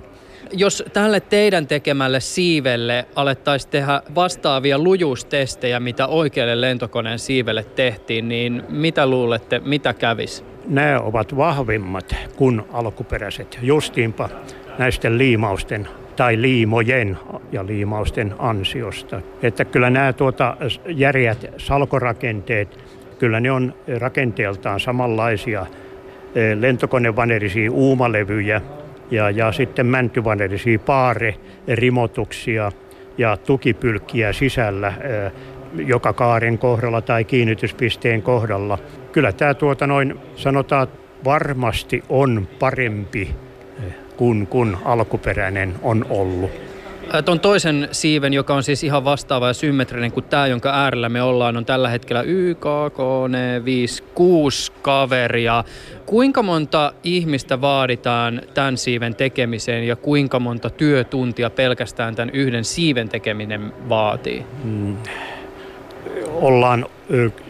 Jos tälle teidän tekemälle siivelle alettaisiin tehdä vastaavia lujuustestejä, mitä oikealle lentokoneen siivelle tehtiin, niin mitä luulette, mitä kävisi? Nämä ovat vahvimmat kuin alkuperäiset. Justiinpa näisten liimausten tai liimojen ja liimausten ansiosta. Että kyllä nämä tuota järjät salkorakenteet, kyllä ne on rakenteeltaan samanlaisia lentokonevanerisia uumalevyjä, ja, ja sitten mäntyvanerisia paare, rimotuksia ja tukipylkkiä sisällä joka kaaren kohdalla tai kiinnityspisteen kohdalla. Kyllä tämä tuota noin sanotaan varmasti on parempi kuin kun alkuperäinen on ollut. Tuon toisen siiven, joka on siis ihan vastaava ja symmetrinen kuin tämä, jonka äärellä me ollaan, on tällä hetkellä YKK, 5, 6 kaveria. Kuinka monta ihmistä vaaditaan tämän siiven tekemiseen ja kuinka monta työtuntia pelkästään tämän yhden siiven tekeminen vaatii? Hmm. Ollaan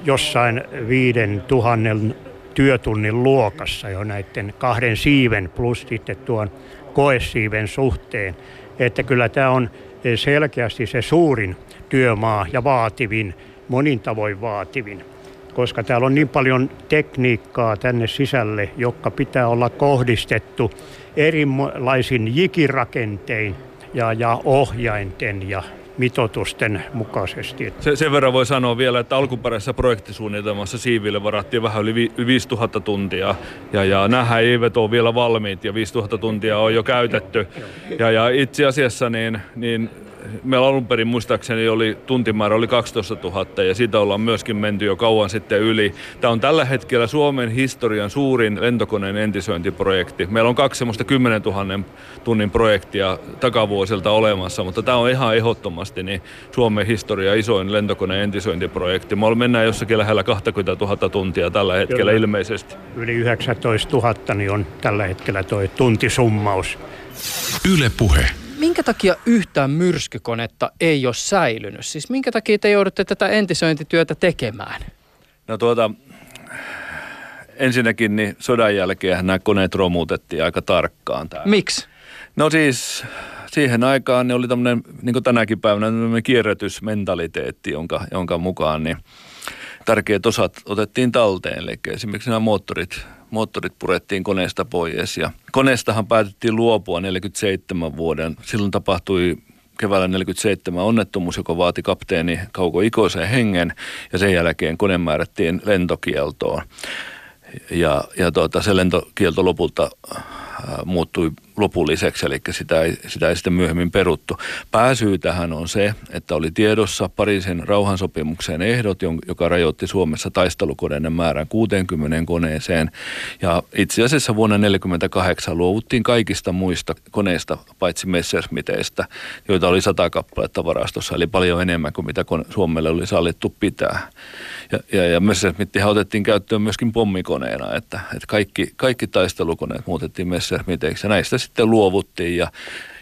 jossain viiden tuhannen työtunnin luokassa jo näiden kahden siiven plus sitten tuon koesiiven suhteen että kyllä tämä on selkeästi se suurin työmaa ja vaativin, monin tavoin vaativin. Koska täällä on niin paljon tekniikkaa tänne sisälle, joka pitää olla kohdistettu erilaisin jikirakentein ja, ja ohjainten ja mitotusten mukaisesti. Se, sen verran voi sanoa vielä, että alkuperäisessä projektisuunnitelmassa siiville varattiin vähän yli 5000 tuntia. Ja, ja nämä eivät ole vielä valmiit ja 5000 tuntia on jo käytetty. Ja, ja itse asiassa niin, niin meillä alun perin muistaakseni oli tuntimäärä oli 12 000 ja siitä ollaan myöskin menty jo kauan sitten yli. Tämä on tällä hetkellä Suomen historian suurin lentokoneen entisöintiprojekti. Meillä on kaksi semmoista 10 000 tunnin projektia takavuosilta olemassa, mutta tämä on ihan ehdottomasti niin Suomen historia isoin lentokoneen entisöintiprojekti. Me mennään jossakin lähellä 20 000 tuntia tällä hetkellä Kyllä. ilmeisesti. Yli 19 000 niin on tällä hetkellä tuo tuntisummaus. Yle Puhe minkä takia yhtään myrskykonetta ei ole säilynyt? Siis minkä takia te joudutte tätä entisöintityötä tekemään? No tuota, ensinnäkin niin sodan jälkeen nämä koneet romutettiin aika tarkkaan. Täällä. Miksi? No siis siihen aikaan ne oli tämmöinen, niin kuin tänäkin päivänä, tämmöinen kierrätysmentaliteetti, jonka, jonka mukaan niin tärkeät osat otettiin talteen. Eli esimerkiksi nämä moottorit moottorit purettiin koneesta pois ja koneestahan päätettiin luopua 47 vuoden. Silloin tapahtui keväällä 47 onnettomuus, joka vaati kapteeni Kauko Ikoisen hengen ja sen jälkeen kone määrättiin lentokieltoon. Ja, ja tuota, se lentokielto lopulta muuttui lopulliseksi, eli sitä ei, sitä ei sitten myöhemmin peruttu. Pääsyy tähän on se, että oli tiedossa Pariisin rauhansopimuksen ehdot, joka rajoitti Suomessa taistelukoneiden määrän 60 koneeseen. Ja itse asiassa vuonna 1948 luovuttiin kaikista muista koneista, paitsi Messerschmitteistä, joita oli sata kappaletta varastossa, eli paljon enemmän kuin mitä Suomelle oli sallittu pitää. Ja, ja, ja Messerschmittihän otettiin käyttöön myöskin pommikoneena, että, että kaikki, kaikki taistelukoneet muutettiin Messerschmitteiksi, ja näistä sitten luovuttiin ja,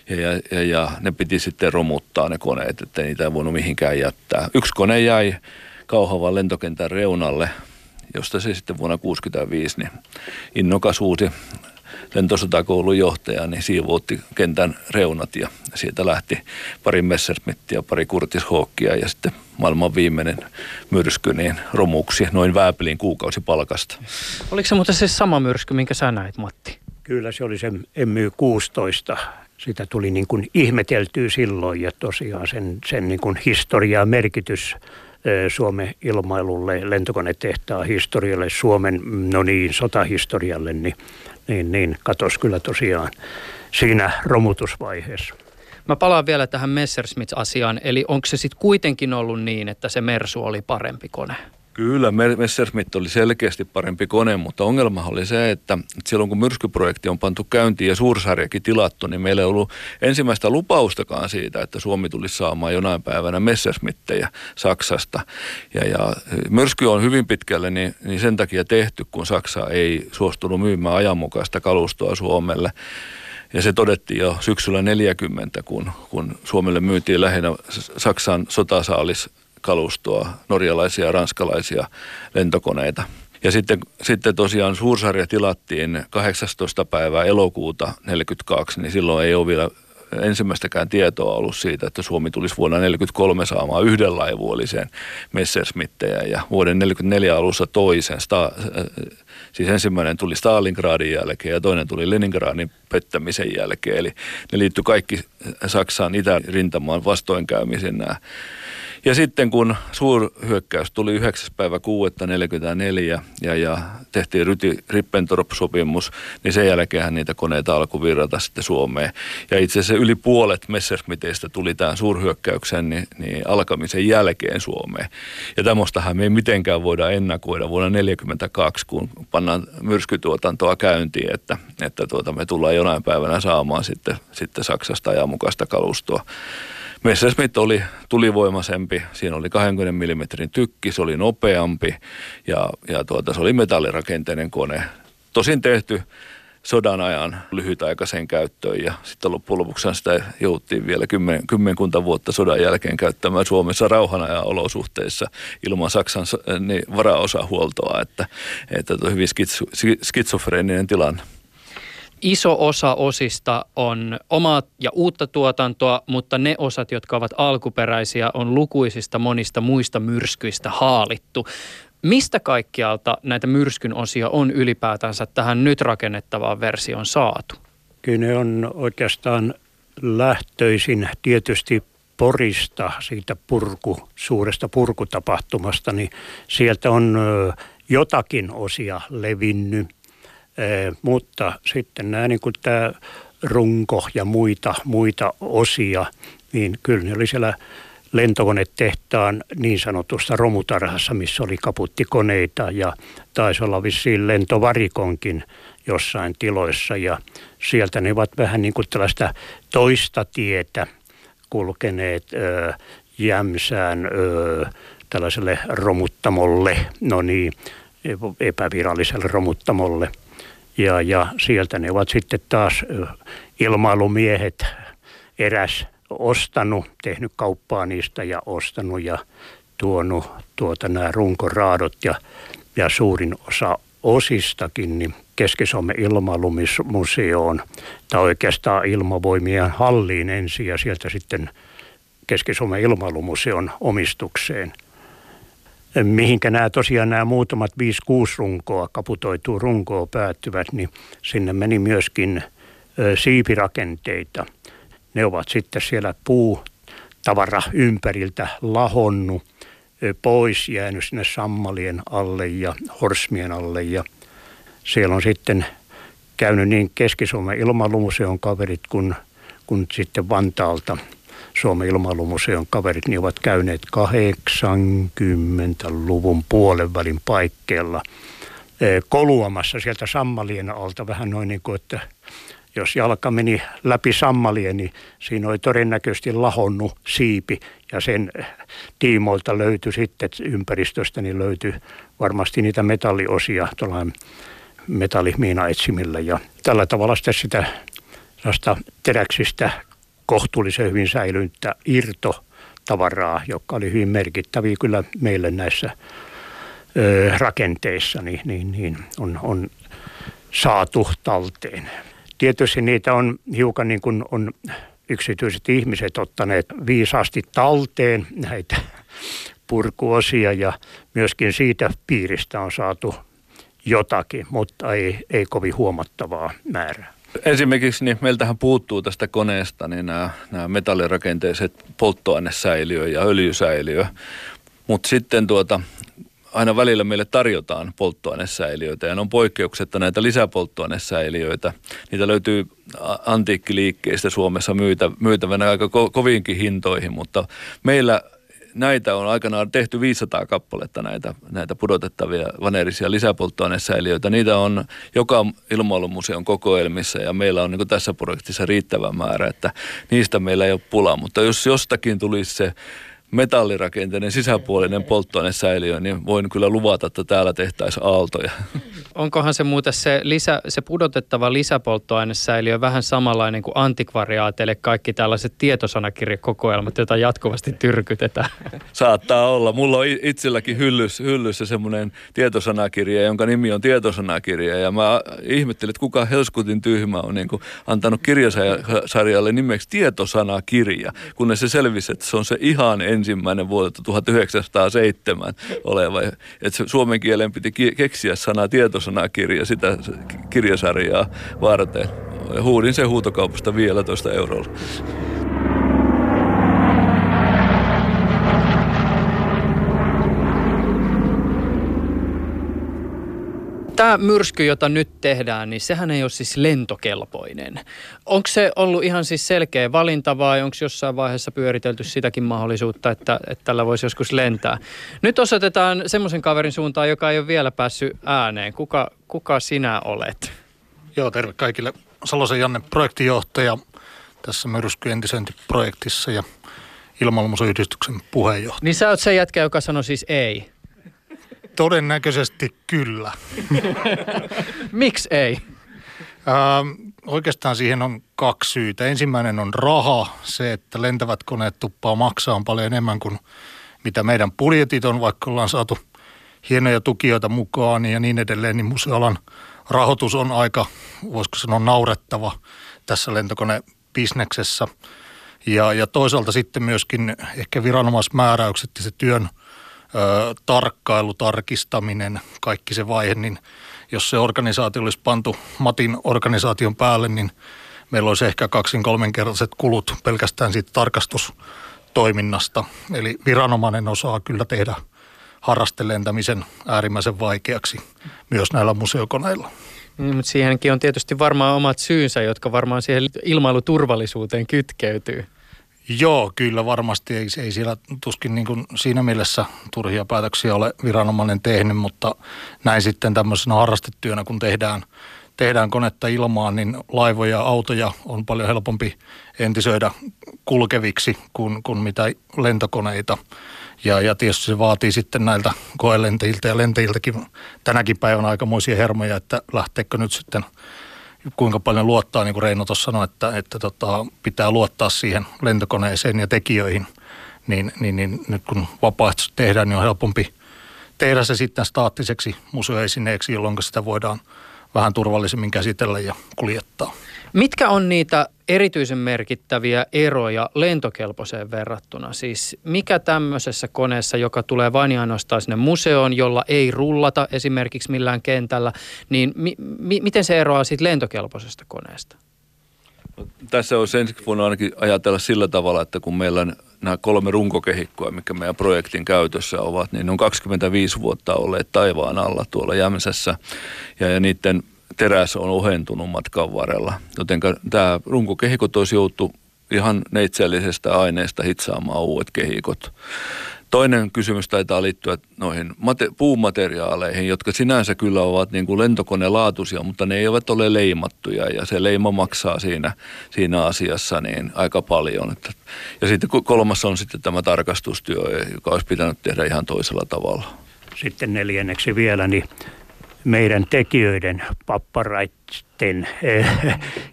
ja, ja, ja ne piti sitten romuttaa ne koneet, että niitä ei voinut mihinkään jättää. Yksi kone jäi Kauhavan lentokentän reunalle, josta se sitten vuonna 1965 niin innokas uusi lentosotakoulun johtaja, niin siivoutti kentän reunat ja sieltä lähti pari Messerschmittia, pari Kurtis Hawkia ja sitten maailman viimeinen myrsky niin romuksi noin Vääpelin kuukausi palkasta. Oliko se muuten se sama myrsky, minkä sä näit, Matti? Kyllä se oli se MY16. Sitä tuli niin kuin ihmeteltyä silloin ja tosiaan sen, sen niin kuin historiaa merkitys Suomen ilmailulle, lentokonetehtaan historialle, Suomen no niin, sotahistorialle, niin, niin, niin katos kyllä tosiaan siinä romutusvaiheessa. Mä palaan vielä tähän Messerschmitt-asiaan, eli onko se sitten kuitenkin ollut niin, että se Mersu oli parempi kone? Kyllä, Messerschmitt oli selkeästi parempi kone, mutta ongelma oli se, että silloin kun myrskyprojekti on pantu käyntiin ja suursarjakin tilattu, niin meillä ei ollut ensimmäistä lupaustakaan siitä, että Suomi tulisi saamaan jonain päivänä Messerschmittejä Saksasta. Ja, ja myrsky on hyvin pitkälle niin, niin sen takia tehty, kun Saksa ei suostunut myymään ajanmukaista kalustoa Suomelle. Ja se todettiin jo syksyllä 40, kun, kun Suomelle myytiin lähinnä Saksan sotasaalis kalustoa, norjalaisia ja ranskalaisia lentokoneita. Ja sitten, sitten tosiaan suursarja tilattiin 18. päivää elokuuta 1942, niin silloin ei ole vielä ensimmäistäkään tietoa ollut siitä, että Suomi tulisi vuonna 1943 saamaan yhden laivuolisen Messerschmittejä ja vuoden 1944 alussa toisen. Sta, siis ensimmäinen tuli Stalingradin jälkeen ja toinen tuli Leningradin pettämisen jälkeen. Eli ne liittyi kaikki Saksaan itärintamaan vastoinkäymisen nämä ja sitten kun suurhyökkäys tuli 9. päivä 6.44 ja, ja tehtiin Ryti Rippentrop-sopimus, niin sen jälkeen niitä koneita alkoi virrata sitten Suomeen. Ja itse asiassa yli puolet Messerschmitteistä tuli tämän suurhyökkäyksen niin, niin alkamisen jälkeen Suomeen. Ja tämmöistähän me ei mitenkään voida ennakoida vuonna 1942, kun pannaan myrskytuotantoa käyntiin, että, että tuota, me tullaan jonain päivänä saamaan sitten, sitten Saksasta ajanmukaista kalustoa. Messerschmitt oli tulivoimaisempi, siinä oli 20 mm tykki, se oli nopeampi ja, ja tuota, se oli metallirakenteinen kone. Tosin tehty sodan ajan lyhytaikaiseen käyttöön ja sitten loppujen lopuksi sitä jouttiin vielä kymmen, kymmenkunta vuotta sodan jälkeen käyttämään Suomessa rauhanajan olosuhteissa ilman Saksan niin varaosahuoltoa, että, että hyvin skitsofreeninen tilanne iso osa osista on omaa ja uutta tuotantoa, mutta ne osat, jotka ovat alkuperäisiä, on lukuisista monista muista myrskyistä haalittu. Mistä kaikkialta näitä myrskyn osia on ylipäätänsä tähän nyt rakennettavaan versioon saatu? Kyllä ne on oikeastaan lähtöisin tietysti Porista, siitä purku, suuresta purkutapahtumasta, niin sieltä on jotakin osia levinnyt, mutta sitten nämä niin tämä runko ja muita, muita osia, niin kyllä ne oli siellä lentokonetehtaan niin sanotusta romutarhassa, missä oli kaputtikoneita ja taisi olla vissiin lentovarikonkin jossain tiloissa. Ja sieltä ne ovat vähän niin kuin tällaista toista tietä kulkeneet ö, Jämsään ö, tällaiselle romuttamolle, no niin, epäviralliselle romuttamolle. Ja, ja sieltä ne ovat sitten taas ilmailumiehet eräs ostanut, tehnyt kauppaa niistä ja ostanut ja tuonut tuota nämä runkoraadot ja, ja suurin osa osistakin niin Keski-Suomen ilmailumuseoon tai oikeastaan ilmavoimien halliin ensin ja sieltä sitten Keski-Suomen ilmailumuseon omistukseen. Mihinkä nämä tosiaan nämä muutamat 5-6 runkoa, kaputoituu runkoa päättyvät, niin sinne meni myöskin siipirakenteita. Ne ovat sitten siellä puutavara ympäriltä lahonnut pois, jäänyt sinne sammalien alle ja horsmien alle ja – siellä on sitten käynyt niin Keski-Suomen ilmailumuseon kaverit kuin, kuin sitten Vantaalta Suomen ilmailumuseon kaverit, niin ovat käyneet 80-luvun puolen välin paikkeilla eh, koluamassa sieltä sammalien alta. Vähän noin niin kuin, että jos jalka meni läpi sammalien, niin siinä oli todennäköisesti lahonnut siipi ja sen tiimoilta löytyi sitten ympäristöstä, niin löytyi varmasti niitä metalliosia tuollainen metallimiinaetsimillä ja tällä tavalla sitten sitä teräksistä kohtuullisen hyvin säilynyttä irtotavaraa, joka oli hyvin merkittäviä kyllä meille näissä ö, rakenteissa, niin, niin, niin on, on saatu talteen. Tietysti niitä on hiukan niin kuin on yksityiset ihmiset ottaneet viisaasti talteen näitä purkuosia ja myöskin siitä piiristä on saatu jotakin, mutta ei, ei kovin huomattavaa määrää. Esimerkiksi niin meiltähän puuttuu tästä koneesta niin nämä, nämä metallirakenteiset polttoainesäiliö ja öljysäiliö. Mutta sitten tuota, aina välillä meille tarjotaan polttoainesäiliöitä ja ne on poikkeuksetta näitä lisäpolttoainesäiliöitä. Niitä löytyy antiikkiliikkeistä Suomessa myytä, myytävänä aika ko- koviinkin hintoihin, mutta meillä näitä on aikanaan tehty 500 kappaletta näitä, näitä pudotettavia vanerisia lisäpolttoainesäiliöitä. Niitä on joka ilmailumuseon kokoelmissa ja meillä on niin tässä projektissa riittävä määrä, että niistä meillä ei ole pula. Mutta jos jostakin tulisi se metallirakenteinen sisäpuolinen polttoainesäiliö, niin voin kyllä luvata, että täällä tehtäisiin aaltoja. Onkohan se muuten se, lisä, se pudotettava lisäpolttoainesäiliö vähän samanlainen kuin antikvariaateille kaikki tällaiset tietosanakirjakokoelmat, joita jatkuvasti tyrkytetään? Saattaa olla. Mulla on itselläkin hyllys, hyllyssä semmoinen tietosanakirja, jonka nimi on tietosanakirja. Ja mä ihmettelin, että kuka Helskutin tyhmä on niin antanut kirjasarjalle nimeksi tietosanakirja, kunnes se selvisi, että se on se ihan ensimmäinen vuodelta 1907 oleva. Että suomen kielen piti keksiä sana tietosanakirja sitä kirjasarjaa varten. Huudin sen huutokaupasta vielä toista eurolla. Tämä myrsky, jota nyt tehdään, niin sehän ei ole siis lentokelpoinen. Onko se ollut ihan siis selkeä valinta vai onko jossain vaiheessa pyöritelty sitäkin mahdollisuutta, että, että tällä voisi joskus lentää? Nyt osoitetaan semmoisen kaverin suuntaan, joka ei ole vielä päässyt ääneen. Kuka, kuka sinä olet? Joo, terve kaikille. Salosen Janne, projektijohtaja tässä myrskyentisointiprojektissa ja ilmailumusoyhdistyksen puheenjohtaja. Niin sä oot se jätkä, joka sanoi siis ei. Todennäköisesti kyllä. Miksi ei? Ähm, oikeastaan siihen on kaksi syytä. Ensimmäinen on raha, se, että lentävät koneet tuppaa maksaa paljon enemmän kuin mitä meidän budjetit on, vaikka ollaan saatu hienoja tukijoita mukaan ja niin edelleen, niin musealan rahoitus on aika, voisiko sanoa, naurettava tässä lentokonebisneksessä. Ja, ja toisaalta sitten myöskin ehkä viranomaismääräykset ja se työn – tarkkailu, tarkistaminen, kaikki se vaihe, niin jos se organisaatio olisi pantu Matin organisaation päälle, niin meillä olisi ehkä kaksin kolmenkertaiset kulut pelkästään siitä tarkastus toiminnasta. Eli viranomainen osaa kyllä tehdä harrastelentämisen äärimmäisen vaikeaksi myös näillä museokoneilla. Niin, mutta siihenkin on tietysti varmaan omat syynsä, jotka varmaan siihen ilmailuturvallisuuteen kytkeytyy. Joo, kyllä varmasti. Ei, ei siellä tuskin niin kuin siinä mielessä turhia päätöksiä ole viranomainen tehnyt, mutta näin sitten tämmöisenä harrastetyönä, kun tehdään, tehdään konetta ilmaan, niin laivoja ja autoja on paljon helpompi entisöidä kulkeviksi kuin, kuin mitä lentokoneita. Ja, ja tietysti se vaatii sitten näiltä koelentäjiltä ja lentäjiltäkin tänäkin päivänä aikamoisia hermoja, että lähteekö nyt sitten kuinka paljon luottaa, niin kuin Reino tuossa sanoi, että, että tota, pitää luottaa siihen lentokoneeseen ja tekijöihin, niin, niin, niin nyt kun vapaaehtoisesti tehdään, niin on helpompi tehdä se sitten staattiseksi museoesineeksi, jolloin sitä voidaan vähän turvallisemmin käsitellä ja kuljettaa. Mitkä on niitä erityisen merkittäviä eroja lentokelpoiseen verrattuna? Siis mikä tämmöisessä koneessa, joka tulee vain ja ainoastaan sinne museoon, jolla ei rullata esimerkiksi millään kentällä, niin mi- mi- miten se eroaa siitä lentokelpoisesta koneesta? No, tässä olisi ensiksi voinut ainakin ajatella sillä tavalla, että kun meillä on nämä kolme runkokehikkoa, mikä meidän projektin käytössä ovat, niin ne on 25 vuotta olleet taivaan alla tuolla Jämsässä. Ja, ja niiden teräs on ohentunut matkan varrella. Joten tämä runkokehikot olisi joutu ihan neitseellisestä aineesta hitsaamaan uudet kehikot. Toinen kysymys taitaa liittyä noihin mate- puumateriaaleihin, jotka sinänsä kyllä ovat niin kuin lentokonelaatuisia, mutta ne eivät ole leimattuja ja se leima maksaa siinä, siinä asiassa niin aika paljon. Ja sitten kolmas on sitten tämä tarkastustyö, joka olisi pitänyt tehdä ihan toisella tavalla. Sitten neljänneksi vielä, niin meidän tekijöiden papparaitten eh,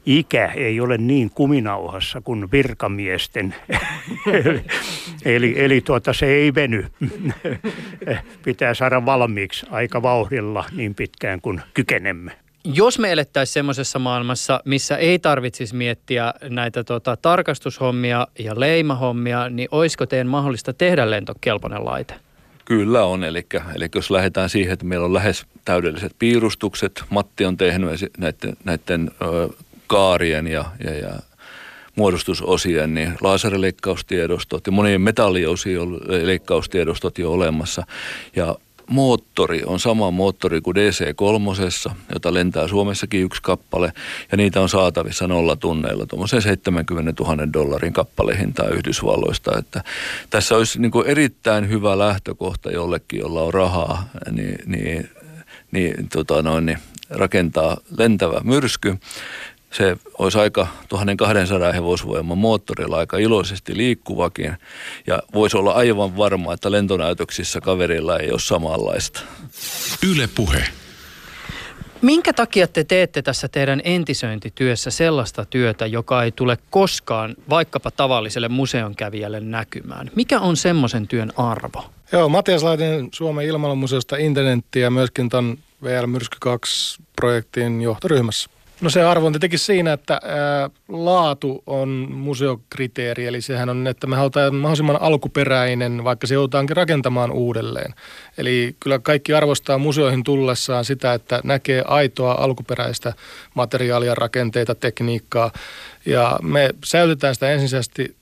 ikä ei ole niin kuminauhassa kuin virkamiesten. eli eli tuota, se ei veny. Pitää saada valmiiksi aika vauhdilla niin pitkään kuin kykenemme. Jos me elettäisiin semmoisessa maailmassa, missä ei tarvitsisi miettiä näitä tota, tarkastushommia ja leimahommia, niin olisiko teidän mahdollista tehdä lentokelpoinen laite? Kyllä on, eli, eli jos lähdetään siihen, että meillä on lähes täydelliset piirustukset, Matti on tehnyt näiden, näiden ö, kaarien ja, ja, ja muodostusosien, niin laserleikkaustiedostot ja monien metalliosien leikkaustiedostot jo olemassa. Ja moottori on sama moottori kuin DC-3, jota lentää Suomessakin yksi kappale, ja niitä on saatavissa nolla tunneilla tuommoisen 70 000 dollarin kappalehintaa Yhdysvalloista. Että tässä olisi niin kuin erittäin hyvä lähtökohta jollekin, jolla on rahaa, niin, niin, niin, tota noin, niin rakentaa lentävä myrsky se olisi aika 1200 hevosvoiman moottorilla aika iloisesti liikkuvakin ja voisi olla aivan varma, että lentonäytöksissä kaverilla ei ole samanlaista. Yle puhe. Minkä takia te teette tässä teidän entisöintityössä sellaista työtä, joka ei tule koskaan vaikkapa tavalliselle museon kävijälle näkymään? Mikä on semmoisen työn arvo? Joo, Matias Laitinen Suomen ilmailumuseosta internettiä ja myöskin tuon VR Myrsky 2 projektin johtoryhmässä. No se arvo on tietenkin siinä, että ää, laatu on museokriteeri, eli sehän on, että me halutaan mahdollisimman alkuperäinen, vaikka se joudutaankin rakentamaan uudelleen. Eli kyllä kaikki arvostaa museoihin tullessaan sitä, että näkee aitoa alkuperäistä materiaalia, rakenteita, tekniikkaa. Ja me säilytetään sitä ensisijaisesti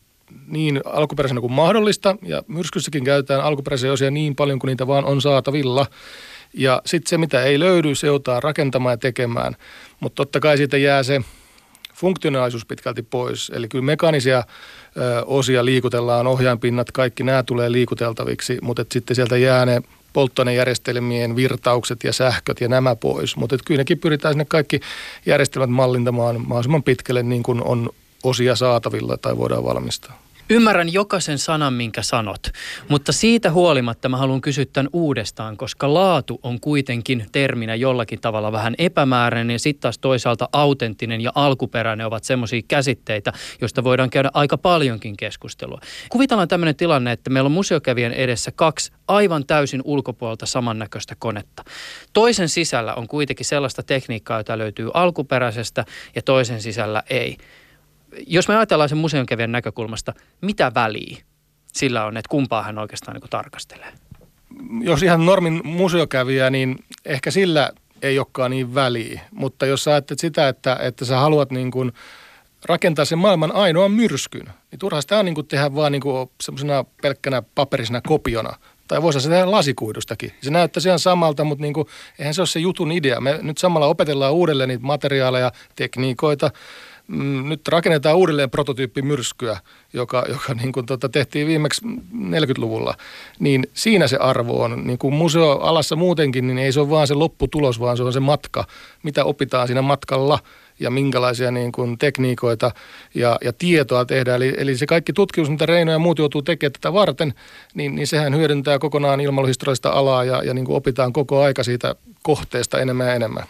niin alkuperäisenä kuin mahdollista, ja myrskyssäkin käytetään alkuperäisiä osia niin paljon kuin niitä vaan on saatavilla. Ja sitten se, mitä ei löydy, se joutaa rakentamaan ja tekemään. Mutta totta kai siitä jää se funktionaalisuus pitkälti pois. Eli kyllä mekaanisia ö, osia liikutellaan, ohjainpinnat, kaikki nämä tulee liikuteltaviksi, mutta sitten sieltä jää ne polttoainejärjestelmien virtaukset ja sähköt ja nämä pois. Mutta kyllä nekin pyritään sinne kaikki järjestelmät mallintamaan mahdollisimman pitkälle niin kuin on osia saatavilla tai voidaan valmistaa. Ymmärrän jokaisen sanan, minkä sanot, mutta siitä huolimatta mä haluan kysyä tämän uudestaan, koska laatu on kuitenkin terminä jollakin tavalla vähän epämääräinen ja sitten taas toisaalta autenttinen ja alkuperäinen ovat semmoisia käsitteitä, joista voidaan käydä aika paljonkin keskustelua. Kuvitellaan tämmöinen tilanne, että meillä on museokävijän edessä kaksi aivan täysin ulkopuolelta samannäköistä konetta. Toisen sisällä on kuitenkin sellaista tekniikkaa, jota löytyy alkuperäisestä ja toisen sisällä ei jos me ajatellaan sen museonkävijän näkökulmasta, mitä väliä sillä on, että kumpaa hän oikeastaan niin tarkastelee? Jos ihan normin museokävijä, niin ehkä sillä ei olekaan niin väliä. Mutta jos sä ajattelet sitä, että, että sä haluat niin kuin rakentaa sen maailman ainoan myrskyn, niin turha sitä on niin kuin tehdä vaan niin kuin semmoisena pelkkänä paperisena kopiona. Tai voisi se tehdä lasikuidustakin. Se näyttää ihan samalta, mutta niin kuin, eihän se ole se jutun idea. Me nyt samalla opetellaan uudelleen niitä materiaaleja, tekniikoita, Mm, nyt rakennetaan uudelleen prototyyppimyrskyä, joka, joka niin kuin tota, tehtiin viimeksi 40-luvulla, niin siinä se arvo on. Niin kuin museoalassa muutenkin, niin ei se ole vaan se lopputulos, vaan se on se matka, mitä opitaan siinä matkalla ja minkälaisia niin kuin tekniikoita ja, ja tietoa tehdään. Eli, eli se kaikki tutkimus, mitä Reino ja muut joutuu tekemään tätä varten, niin, niin sehän hyödyntää kokonaan ilmailuhistoriallista alaa ja, ja niin kuin opitaan koko aika siitä kohteesta enemmän ja enemmän.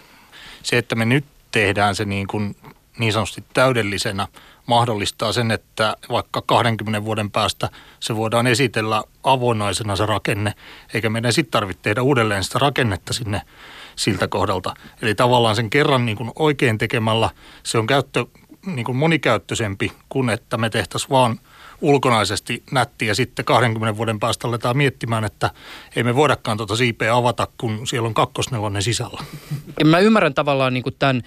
Se, että me nyt tehdään se niin kuin niin sanotusti täydellisenä mahdollistaa sen, että vaikka 20 vuoden päästä se voidaan esitellä avoinnaisena se rakenne, eikä meidän sitten tarvitse tehdä uudelleen sitä rakennetta sinne siltä kohdalta. Eli tavallaan sen kerran niin kuin oikein tekemällä se on käyttö, niin kuin monikäyttöisempi kuin että me tehtäisiin vaan – ulkonaisesti nätti ja sitten 20 vuoden päästä aletaan miettimään, että ei me voidakaan tuota siipeä avata, kun siellä on kakkosnelonen sisällä. Mä ymmärrän tavallaan niin kuin tämän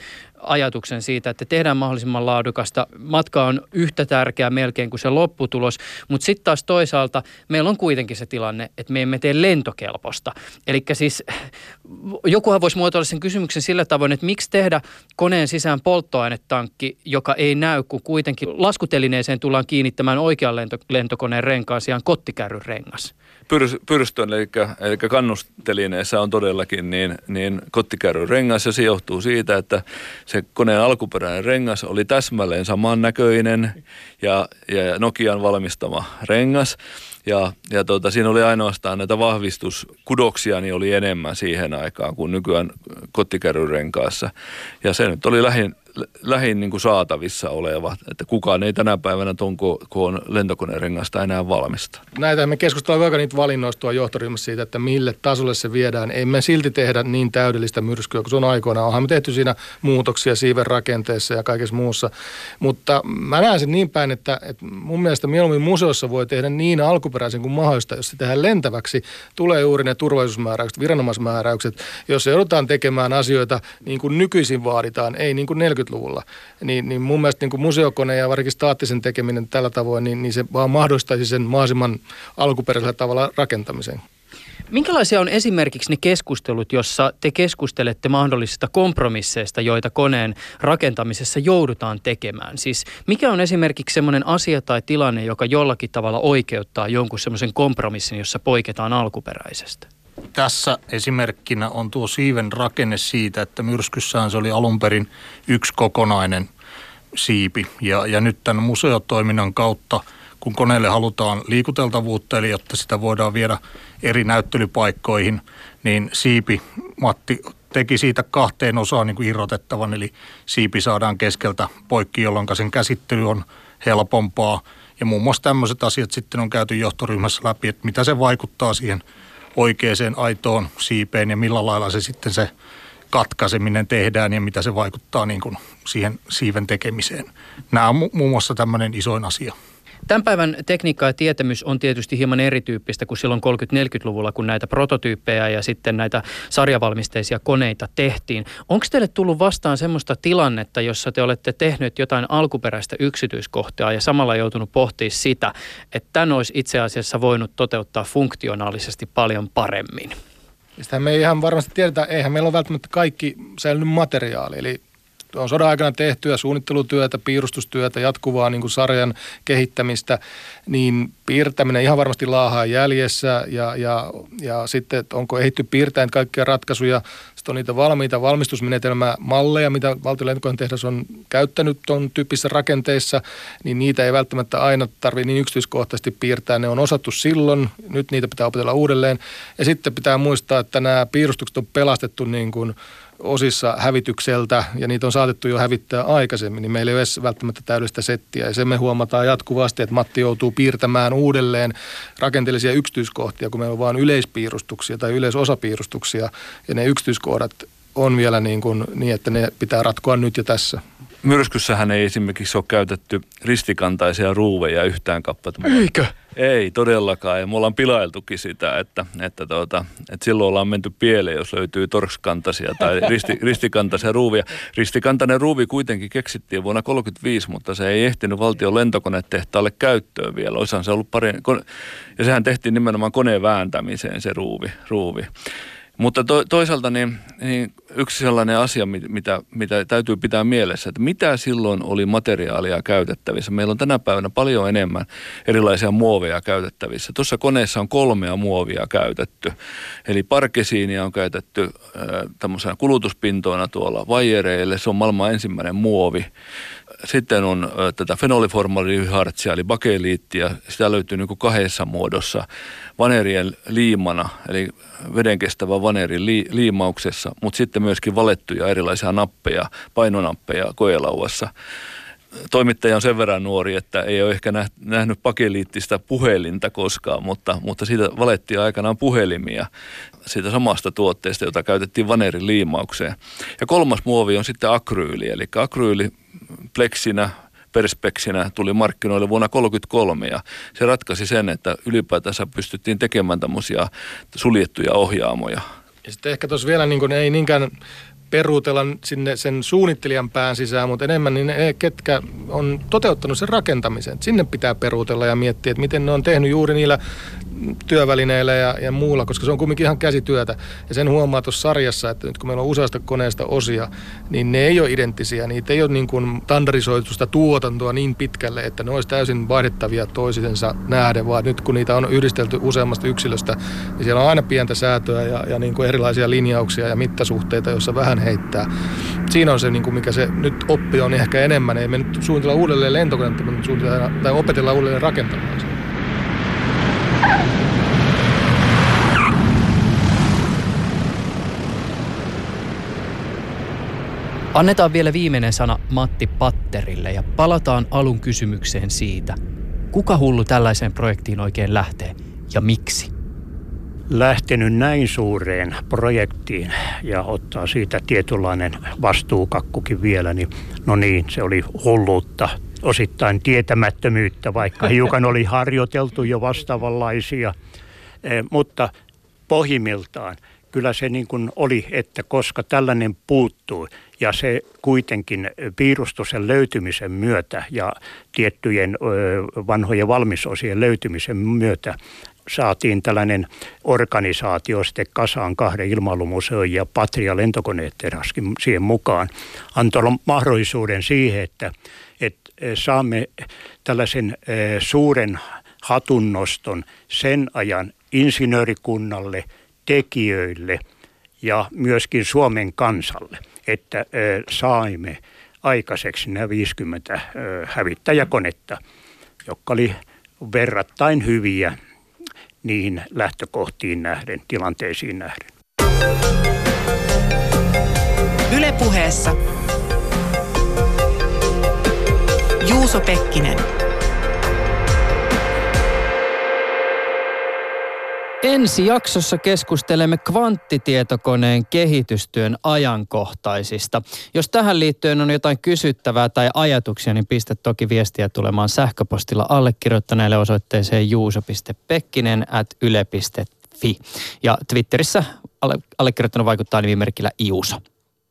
ajatuksen siitä, että tehdään mahdollisimman laadukasta. Matka on yhtä tärkeä melkein kuin se lopputulos, mutta sitten taas toisaalta meillä on kuitenkin se tilanne, että me emme tee lentokelpoista. Eli siis jokuhan voisi muotoilla sen kysymyksen sillä tavoin, että miksi tehdä koneen sisään polttoainetankki, joka ei näy, kun kuitenkin laskutelineeseen tullaan kiinnittämään oikean lento, lentokoneen renkaan sijaan kottikärryn rengas pyrstön, eli, eli kannustelineessä on todellakin niin, niin kottikärryn rengas ja se johtuu siitä, että se koneen alkuperäinen rengas oli täsmälleen samannäköinen ja, ja Nokian valmistama rengas. Ja, ja tota, siinä oli ainoastaan näitä vahvistuskudoksia, niin oli enemmän siihen aikaan kuin nykyään kottikärryrenkaassa. Ja se nyt oli lähin, lähin niin kuin saatavissa oleva, että kukaan ei tänä päivänä tuon koon lentokonerengasta enää valmista. Näitä me keskustellaan vaikka niitä valinnoista johtoryhmässä siitä, että mille tasolle se viedään. Ei me silti tehdä niin täydellistä myrskyä kuin se on aikoinaan. Onhan me tehty siinä muutoksia siiven rakenteessa ja kaikessa muussa. Mutta mä näen sen niin päin, että, että mun mielestä mieluummin museossa voi tehdä niin alkuperäisen kuin mahdollista. Jos se tehdään lentäväksi, tulee juuri ne turvallisuusmääräykset, viranomaismääräykset. Jos joudutaan tekemään asioita niin kuin nykyisin vaaditaan, ei niin kuin 40 90-luvulla, niin, niin mun mielestä niin kuin museokone ja varsinkin staattisen tekeminen tällä tavoin, niin, niin se vaan mahdollistaisi sen mahdollisimman alkuperäisellä tavalla rakentamisen. Minkälaisia on esimerkiksi ne keskustelut, jossa te keskustelette mahdollisista kompromisseista, joita koneen rakentamisessa joudutaan tekemään? Siis mikä on esimerkiksi semmoinen asia tai tilanne, joka jollakin tavalla oikeuttaa jonkun semmoisen kompromissin, jossa poiketaan alkuperäisestä? Tässä esimerkkinä on tuo siiven rakenne siitä, että myrskyssään se oli alun perin yksi kokonainen siipi. Ja, ja nyt tämän museotoiminnan kautta, kun koneelle halutaan liikuteltavuutta, eli jotta sitä voidaan viedä eri näyttelypaikkoihin, niin siipi Matti teki siitä kahteen osaan niin kuin irrotettavan, eli siipi saadaan keskeltä poikki, jolloin sen käsittely on helpompaa. Ja muun muassa tämmöiset asiat sitten on käyty johtoryhmässä läpi, että mitä se vaikuttaa siihen – oikeaan aitoon siipeen ja millä lailla se sitten se katkaiseminen tehdään ja mitä se vaikuttaa niin kuin siihen siiven tekemiseen. Nämä on muun muassa tämmöinen isoin asia. Tämän päivän tekniikka ja tietämys on tietysti hieman erityyppistä kuin silloin 30-40-luvulla, kun näitä prototyyppejä ja sitten näitä sarjavalmisteisia koneita tehtiin. Onko teille tullut vastaan semmoista tilannetta, jossa te olette tehneet jotain alkuperäistä yksityiskohtaa ja samalla joutunut pohtimaan sitä, että tämän olisi itse asiassa voinut toteuttaa funktionaalisesti paljon paremmin? Sitä me ei ihan varmasti tiedetä, eihän meillä ole välttämättä kaikki säilynyt materiaali. Eli on sodan aikana tehtyä suunnittelutyötä, piirustustyötä, jatkuvaa niin kuin sarjan kehittämistä, niin piirtäminen ihan varmasti laahaa jäljessä ja, ja, ja sitten, että onko ehitty piirtäen kaikkia ratkaisuja, sitten on niitä valmiita valmistusmenetelmämalleja, mitä valtion tehdas on käyttänyt tuon tyyppisissä rakenteissa, niin niitä ei välttämättä aina tarvitse niin yksityiskohtaisesti piirtää. Ne on osattu silloin, nyt niitä pitää opetella uudelleen. Ja sitten pitää muistaa, että nämä piirustukset on pelastettu niin kuin osissa hävitykseltä ja niitä on saatettu jo hävittää aikaisemmin, niin meillä ei ole edes välttämättä täydellistä settiä. Ja se me huomataan jatkuvasti, että Matti joutuu piirtämään uudelleen rakenteellisia yksityiskohtia, kun meillä on vain yleispiirustuksia tai yleisosapiirustuksia ja ne yksityiskohdat on vielä niin, kuin, niin että ne pitää ratkoa nyt ja tässä. Myrskyssähän ei esimerkiksi ole käytetty ristikantaisia ruuveja yhtään kappaletta. Eikö? Ei todellakaan, ja me ollaan pilailtukin sitä, että, että, tuota, että silloin ollaan menty pieleen, jos löytyy torskantaisia tai risti, ristikantaisia ruuvia. Ristikantainen ruuvi kuitenkin keksittiin vuonna 1935, mutta se ei ehtinyt valtion lentokonetehtaalle käyttöön vielä. Oishan se ollut pari, ja sehän tehtiin nimenomaan koneen vääntämiseen se ruuvi. ruuvi. Mutta to, toisaalta niin, niin yksi sellainen asia, mitä, mitä täytyy pitää mielessä, että mitä silloin oli materiaalia käytettävissä. Meillä on tänä päivänä paljon enemmän erilaisia muoveja käytettävissä. Tuossa koneessa on kolmea muovia käytetty. Eli parkesiinia on käytetty äh, tämmöisenä kulutuspintoina tuolla vaijereille. Se on maailman ensimmäinen muovi. Sitten on tätä fenoliformalihartsia eli bakeliittia. Sitä löytyy niin kuin kahdessa muodossa vanerien liimana, eli vedenkestävä vanerin li, liimauksessa, mutta sitten myöskin valettuja erilaisia nappeja, painonappeja koelauassa. Toimittaja on sen verran nuori, että ei ole ehkä nähnyt pakeliittista puhelinta koskaan, mutta, mutta siitä valettiin aikanaan puhelimia siitä samasta tuotteesta, jota käytettiin vanerin liimaukseen. Ja kolmas muovi on sitten akryyli, eli akryyli pleksinä, perspeksinä tuli markkinoille vuonna 1933 ja se ratkaisi sen, että ylipäätänsä pystyttiin tekemään tämmöisiä suljettuja ohjaamoja. Ja sitten ehkä tuossa vielä niin ei niinkään peruutella sinne sen suunnittelijan pään sisään, mutta enemmän niin ne, ketkä on toteuttanut sen rakentamisen. Sinne pitää peruutella ja miettiä, että miten ne on tehnyt juuri niillä työvälineillä ja, ja muulla, koska se on kumminkin ihan käsityötä. Ja sen huomaa tuossa sarjassa, että nyt kun meillä on useasta koneesta osia, niin ne ei ole identtisiä. Niitä ei ole niin kuin standardisoitusta tuotantoa niin pitkälle, että ne olisi täysin vaihdettavia toisisensa nähden, vaan nyt kun niitä on yhdistelty useammasta yksilöstä, niin siellä on aina pientä säätöä ja, ja niin kuin erilaisia linjauksia ja mittasuhteita, joissa vähän heittää. Siinä on se, niin kuin mikä se nyt oppi on ehkä enemmän. Ei me nyt suunnitella uudelleen lentokonetta, mutta suunnitella tai opetella uudelleen rakentamaan sitä. Annetaan vielä viimeinen sana Matti Patterille ja palataan alun kysymykseen siitä, kuka hullu tällaiseen projektiin oikein lähtee ja miksi? Lähtenyt näin suureen projektiin ja ottaa siitä tietynlainen vastuukakkukin vielä, niin no niin, se oli hulluutta, osittain tietämättömyyttä, vaikka hiukan oli harjoiteltu jo vastaavanlaisia, eh, mutta pohjimmiltaan kyllä se niin kuin oli, että koska tällainen puuttuu ja se kuitenkin piirustuksen löytymisen myötä ja tiettyjen vanhojen valmisosien löytymisen myötä saatiin tällainen organisaatio sitten kasaan kahden ilmailumuseon ja Patria lentokoneetteraskin siihen mukaan. Antoi mahdollisuuden siihen, että, että saamme tällaisen suuren hatunnoston sen ajan insinöörikunnalle, tekijöille ja myöskin Suomen kansalle – että saimme aikaiseksi nämä 50 hävittäjäkonetta, jotka oli verrattain hyviä niihin lähtökohtiin nähden, tilanteisiin nähden. Ylepuheessa Juuso Pekkinen. Ensi jaksossa keskustelemme kvanttitietokoneen kehitystyön ajankohtaisista. Jos tähän liittyen on jotain kysyttävää tai ajatuksia, niin pistä toki viestiä tulemaan sähköpostilla allekirjoittaneelle osoitteeseen juuso.pekkinen at yle.fi. Ja Twitterissä allekirjoittanut vaikuttaa nimimerkillä Iuso.